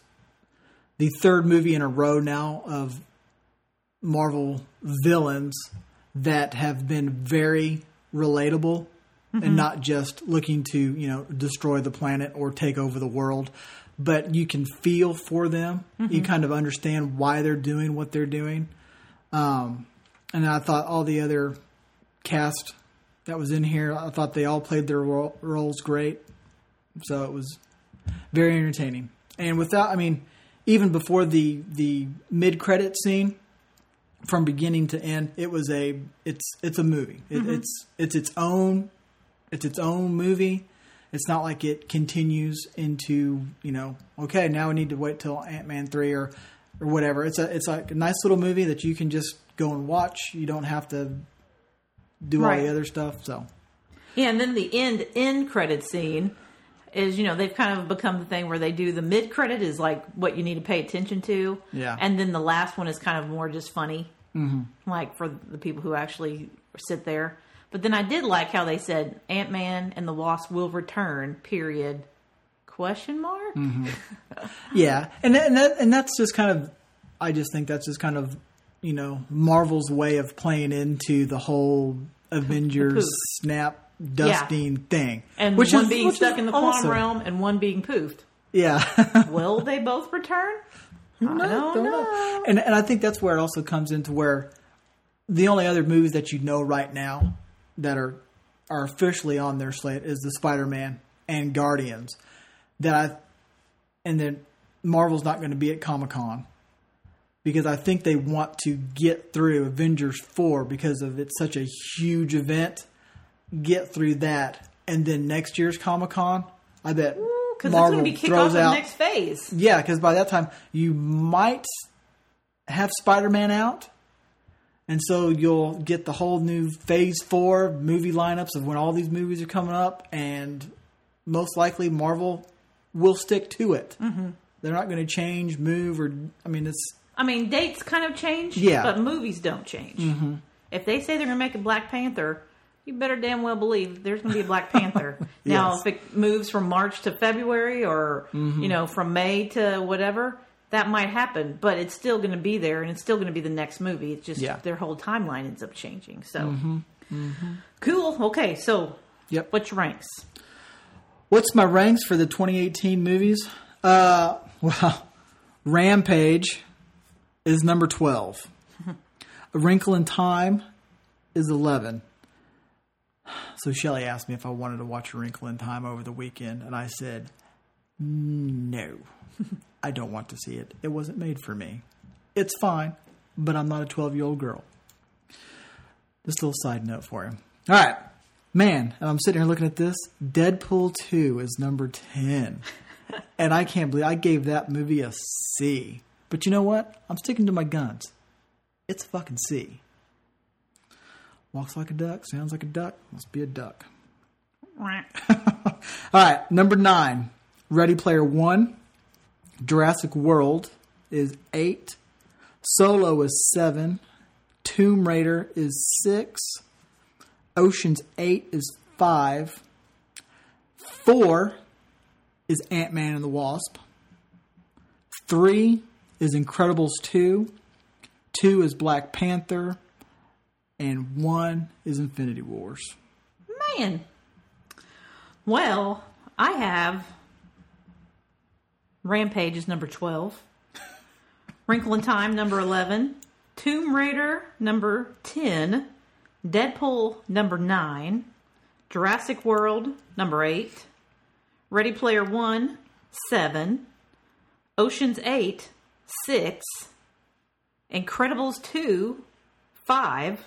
the third movie in a row now of Marvel villains that have been very relatable and not just looking to you know destroy the planet or take over the world but you can feel for them you kind of understand why they're doing what they're doing um, and i thought all the other cast that was in here i thought they all played their ro- roles great. So it was very entertaining. And without i mean even before the the mid credit scene from beginning to end it was a it's it's a movie. It, mm-hmm. it's it's its own it's its own movie. It's not like it continues into you know okay now we need to wait till ant-man 3 or or whatever. It's a it's like a nice little movie that you can just go and watch. You don't have to do all the other stuff so Yeah, and then the end end credit scene is you know they've kind of become the thing where they do the mid credit is like what you need to pay attention to, Yeah. and then the last one is kind of more just funny, mm-hmm. like for the people who actually sit there. But then I did like how they said Ant Man and the Wasp will return. Period. Question mark. Yeah, and that, and that and that's just kind of, I just think that's just kind of, you know, Marvel's way of playing into the whole Avengers snap dusting thing, And which one is- being which stuck in the quantum awesome. realm and one being poofed. Yeah, Will they both return? I don't, Don't know. know. And and I think that's where it also comes into where the only other movies that you know right now that are are officially on their slate is the Spider-Man and Guardians. That I and then Marvel's not going to be at Comic Con because I think they want to get through Avengers four because of it's such a huge event. Get through that, and then next year's Comic Con, I bet Because it's going to be kick off the next phase. yeah, because by that time you might have Spider Man out, and so you'll get the whole new Phase Four movie lineups of when all these movies are coming up, and most likely Marvel will stick to it. Mm-hmm. They're not going to change, move, or I mean, it's I mean, dates kind of change, Yeah. but movies don't change. Mm-hmm. If they say they're going to make a Black Panther, you better damn well believe there's going to be a Black Panther. Now, if it moves from March to February or, mm-hmm. you know, from May to whatever, that might happen, but it's still going to be there and it's still going to be the next movie. It's just Yeah. their whole timeline ends up changing. So, mm-hmm. cool. Okay, so yep. what's your ranks? What's my ranks for the 2018 movies? Uh, well, Rampage is number 12. A Wrinkle in Time is 11. So Shelly asked me if I wanted to watch A Wrinkle in Time over the weekend, and I said, no, I don't want to see it. It wasn't made for me. It's fine, but I'm not a 12 year old girl. Just a little side note for you. All right. Man, and I'm sitting here looking at this. Deadpool 2 is number 10. and I can't believe I gave that movie a C. But you know what? I'm sticking to my guns. It's a fucking C. Walks like a duck, sounds like a duck, must be a duck. All right, number nine, Ready Player One. Jurassic World is eight. Solo is seven. Tomb Raider is six. Ocean's Eight is five. Four is Ant Man and the Wasp. Three is Incredibles 2. Two is Black Panther. and one is Infinity Wars. Man. Well, I have Rampage is number 12, Wrinkle in Time number 11, Tomb Raider number 10, Deadpool number 9, Jurassic World number 8, Ready Player 1 7, Ocean's 8 6, Incredibles 2 5,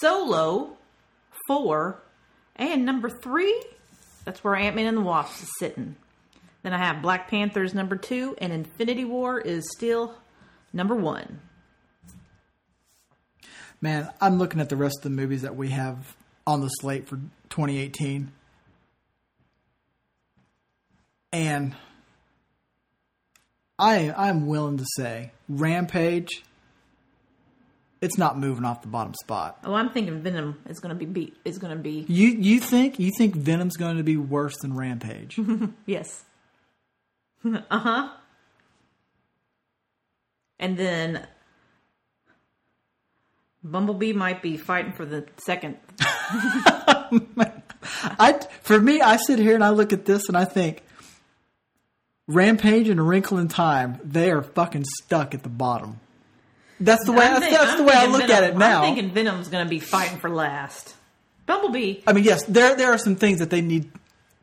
Solo 4, and number 3, that's where Ant Man and the Wasp is sitting. Then I have Black Panthers number 2, and Infinity War is still number 1. Man, I'm looking at the rest of the movies that we have on the slate for 2018. And I I'm willing to say Rampage it's not moving off the bottom spot. Oh, I'm thinking Venom is going to be beat. Is going to be You you think you think Venom's going to be worse than Rampage? yes. uh huh. And then Bumblebee might be fighting for the second. I for me, I sit here and I look at this and I think Rampage and A Wrinkle in Time, they are fucking stuck at the bottom. That's the way. That's, think- that's I'm the way I look at it now. I'm thinking Venom's going to be fighting for last. Bumblebee. I mean, yes, there there are some things that they need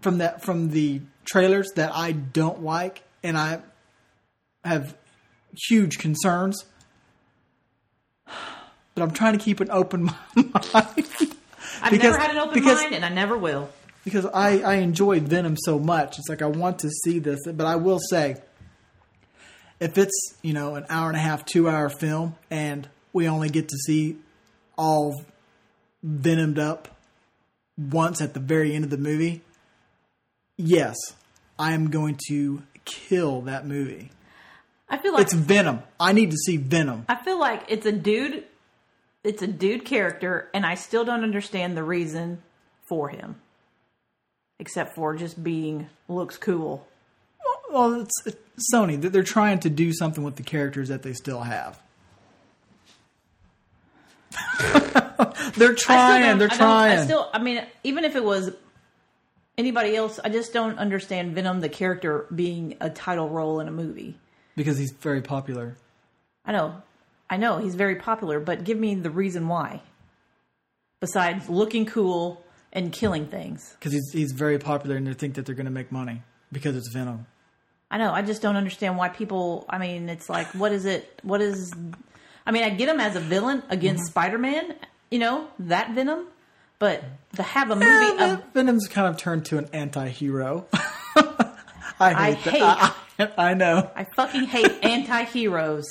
from that from the trailers that I don't like, and I have huge concerns. But I'm trying to keep an open mind I've never had an open because- mind, and I never will. Because I I enjoyed Venom so much. It's like I want to see this, but I will say, if it's you know an hour and a half, two hour film, and we only get to see all venomed up once at the very end of the movie, yes, I am going to kill that movie. I feel like It's Venom. I need to see Venom. I feel like it's a dude. It's a dude character, and I still don't understand the reason for him, except for just being looks cool. Well, it's, it's Sony. They're- They're trying to do something with the characters that they still have. they're trying. They're I trying. I still, I mean, even if it was anybody else, I just don't understand Venom, the character, being a title role in a movie. because he's very popular. I know, I know, he's very popular, but give me the reason why. Besides looking cool and killing things, Because he's he's very popular, and they think that they're going to make money because it's Venom. I know. I just don't understand why people. I mean, it's like, what is it? What is? I mean, I get him as a villain against Mm-hmm. Spider Man. You know that Venom, but to have a movie Eh, of Venom's kind of turned to an anti-hero. I I hate. that. I, I know. I fucking hate anti-heroes.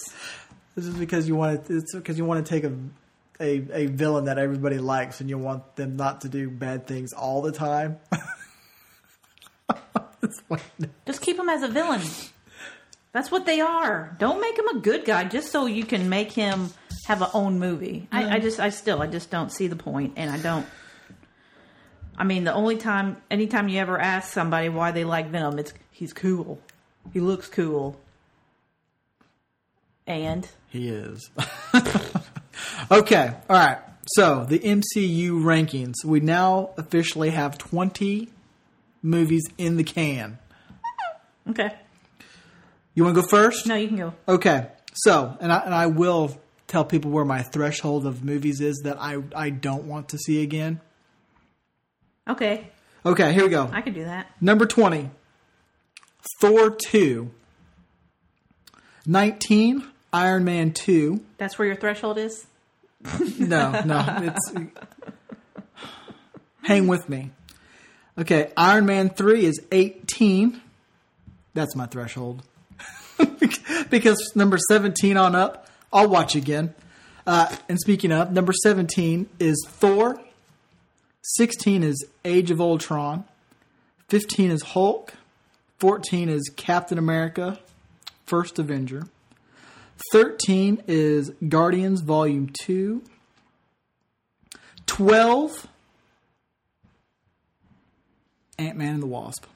This is because you want to. It's because you want to take a, a a villain that everybody likes, and you want them not to do bad things all the time. It's like- Just keep him as a villain. That's what they are. Don't make him a good guy just so you can make him have a own movie. I, I just, I still, I just don't see the point, and I don't. I mean, the only time, anytime you ever ask somebody why they like Venom, it's he's cool, he looks cool, and He is. okay, all right. So the MCU rankings. We now officially have twenty movies in the can. okay, You want to go first? no, you can go. Okay. So, and I, and I will tell people where my threshold of movies is that I I don't want to see again. Okay, Okay, here we go. I can do that. Number 20, Thor 2. 19, Iron Man 2. That's where your threshold is. No, no, it's. Hang with me. Okay, Iron Man 3 is 18. That's my threshold. because number 17 on up, I'll watch again. Uh, and speaking of, number 17 is Thor. 16 is Age of Ultron. 15 is Hulk. 14 is Captain America, First Avenger. 13 is Guardians Volume 2. 12 Ant Man and the Wasp.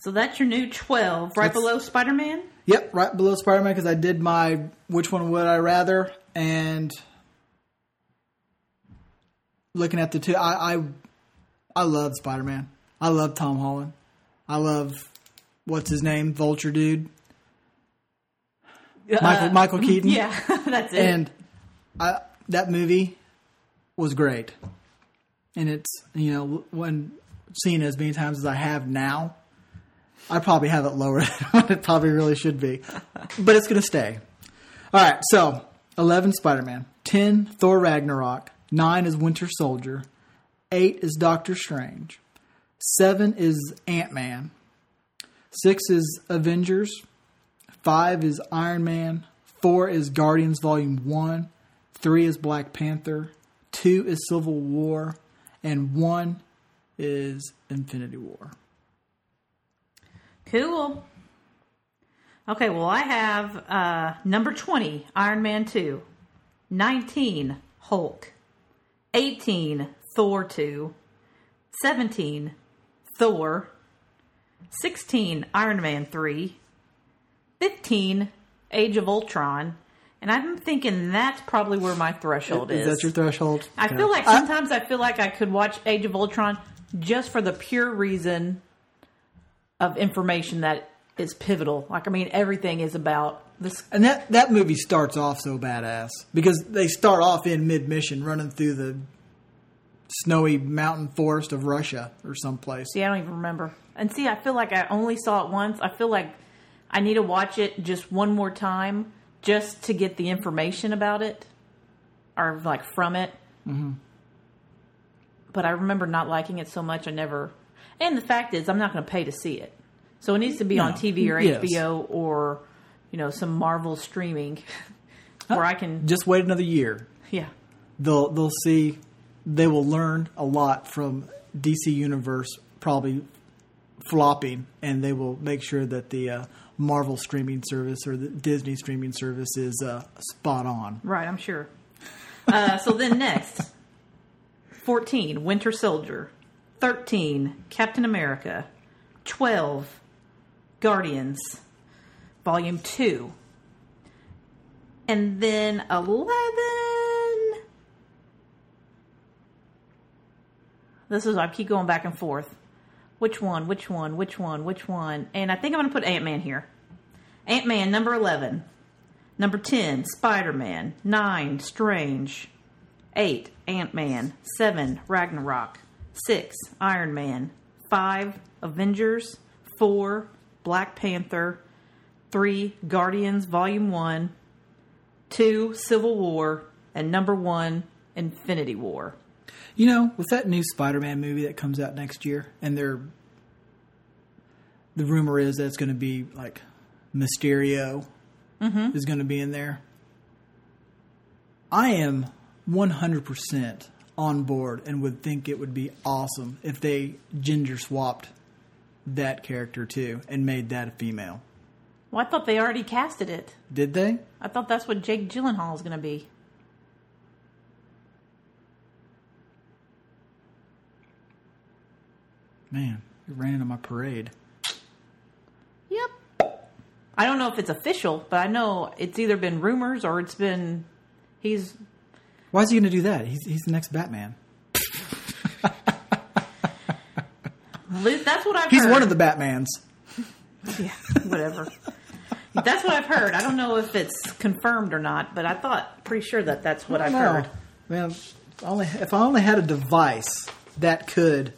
So that's your new twelve, right That's- below Spider Man. Yep, right below Spider Man because I did my which one would I rather and looking at the two, I I, I love Spider Man. I love Tom Holland. I love what's his name, Vulture dude, Michael uh, Michael Keaton. Yeah, that's it. and I, that movie was great. And it's you know when seen as many times as I have now, I probably have it lower than what it probably really should be, but it's gonna stay. All right, so eleven Spider Man, ten Thor Ragnarok, nine is Winter Soldier, eight is Doctor Strange, seven is Ant Man, six is Avengers, Five is Iron Man. Four is Guardians Volume 1. Three is Black Panther. Two is Civil War. And one is Infinity War. Cool. Okay, well, I have uh, number 20, Iron Man 2. 19, Hulk. 18, Thor 2. 17, Thor. 16, Iron Man 3. 15, Age of Ultron. And I'm thinking that's probably where my threshold is. Is that your threshold? I feel like sometimes I feel like I could watch Age of Ultron just for the pure reason of information that is pivotal. Like I mean, everything is about this. And that, that movie starts off so badass because they start off in mid mission running through the snowy mountain forest of Russia or someplace. See, I don't even remember. And see, I feel like I only saw it once. I feel like I need to watch it just one more time just to get the information about it or like from it. Mm-hmm. But I remember not liking it so much. I never. And the fact is, I'm not going to pay to see it. So it needs to be on TV or Yes. HBO or, you know, some Marvel streaming where I can. Just wait another year. Yeah. they'll they'll see they will learn a lot from DC Universe probably flopping, and they will make sure that the uh, Marvel streaming service or the Disney streaming service is uh, spot on. Right, I'm sure. Uh, so then next 14, Winter Soldier. 13, Captain America. 12, Guardians, Volume 2. And then 11. This is, I keep going back and forth. Which one, which one, which one, which one? And I think I'm going to put Ant Man here. Ant Man, number 11. Number 10, Spider Man. 9, Strange. 8, Ant Man. 7, Ragnarok. 6, Iron Man. 5, Avengers. 4, Black Panther. 3, Guardians Volume 1. 2, Civil War. And number 1, Infinity War. You know, with that new Spider-Man movie that comes out next year, and they're the rumor is that it's going to be like Mysterio mm-hmm. is going to be in there. I am 100% on board and would think it would be awesome if they ginger swapped that character too and made that a female. Well, I thought they already casted it. Did they? I thought that's what Jake Gyllenhaal is going to be. Man, you're raining on my parade. Yep. I don't know if it's official, but I know it's either been rumors or it's been he's Why is he going to do that? He's, he's the next Batman. that's what I've He's heard. one of the Batmans. yeah, whatever. that's what I've heard. I don't know if it's confirmed or not, but I thought pretty sure that that's what I've No. heard. Man, only if I only had a device that could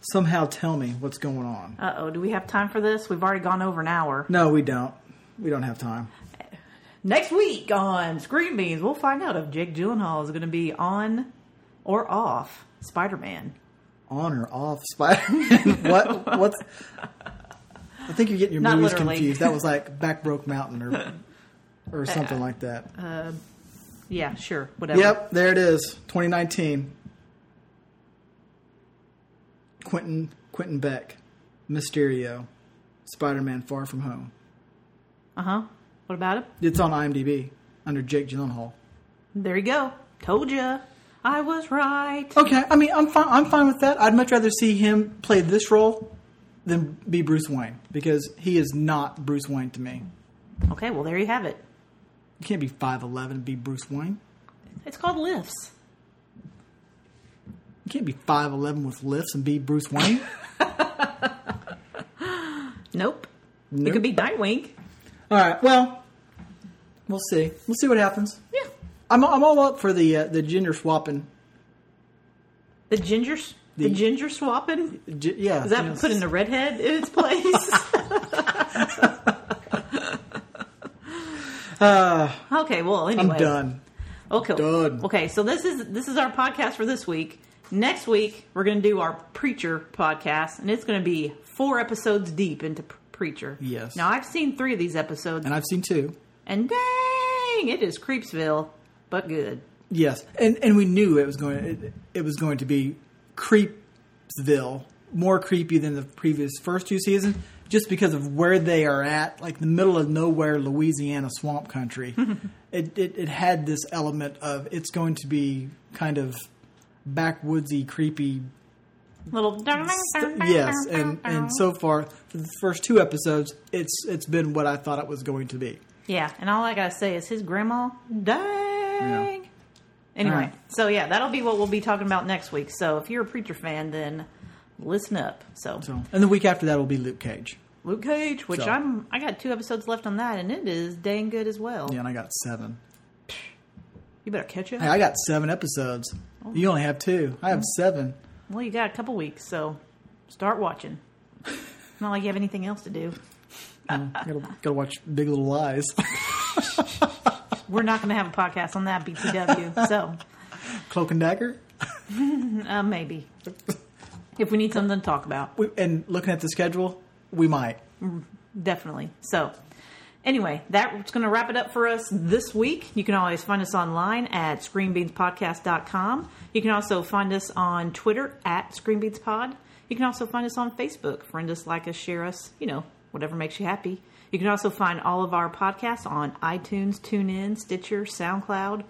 somehow tell me what's going on. Uh oh, do we have time for this? We've already gone over an hour. No, we don't. We don't have time. Next week on Screen Beans, we'll find out if Jake Gyllenhaal is going to be on or off Spider Man. On or off Spider-Man? what? What's? I think you're getting your Not movies literally. confused. That was like Back Broke Mountain or or something like that. Uh, Yeah, sure, whatever. Yep, there it is. 2019. Quentin Quentin Beck, Mysterio, Spider-Man: Far From Home. Uh huh. What about it? It's on IMDb under Jake Gyllenhaal. There you go. Told ya. I was right. Okay, I mean, I'm fine. I'm fine with that. I'd much rather see him play this role than be Bruce Wayne because he is not Bruce Wayne to me. Okay, well there you have it. You can't be five eleven and be Bruce Wayne. It's called lifts. You can't be five eleven with lifts and be Bruce Wayne. Nope. You could be Nightwing. All right. Well, we'll see. We'll see what happens. Yeah. I'm I'm all up for the uh, the gender swapping. The ginger, the, The- ginger swapping. G- yeah. Is that yes. putting the redhead in its place? okay. Well, anyway, I'm done. Okay. Done. Okay. So this is this is our podcast for this week. Next week we're going to do our preacher podcast, and it's going to be four episodes deep into preacher. Yes. Now I've seen three of these episodes, And I've seen two. and dang, it is Creepsville, but good. Yes, and and we knew it was going it, it was going to be Creepsville, more creepy than the previous first two seasons, just because of where they are at, like the middle of nowhere, Louisiana swamp country. it, it it had this element of it's going to be kind of backwoodsy, creepy. Little Yes, and and so far for the first two episodes, it's it's been what I thought it was going to be. Yeah, and all I gotta say is his grandma, dang. Anyway, All right. so yeah, that'll be what we'll be talking about next week. So if you're a preacher fan, then listen up. So, So, and the week after that will be Luke Cage. Luke Cage, which So- I'm, I got two episodes left on that, and it is dang good as well. Yeah, and I got seven. You better catch up. Hey, I got seven episodes. Oh. You only have two. I have mm. seven. well, you got a couple weeks, so start watching. Not like you have anything else to do. Mm, gotta, gotta watch Big Little Lies. We're not going to have a podcast on that BTW, so Cloak and Dagger. uh, maybe if we need something to talk about. We, and looking at the schedule, we might. Mm, definitely. So, anyway, that's going to wrap it up for us this week. You can always find us online at screenbeanspodcast.com. You can also find us on Twitter at screenbeanspod. You can also find us on Facebook. Friend us, like us, share us, you know, whatever makes you happy. You can also find all of our podcasts on iTunes, TuneIn, Stitcher, SoundCloud,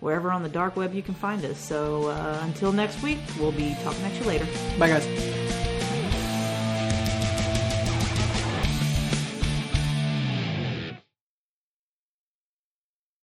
wherever on the dark web you can find us. So, uh, until next week, we'll be talking at you later. Bye, guys.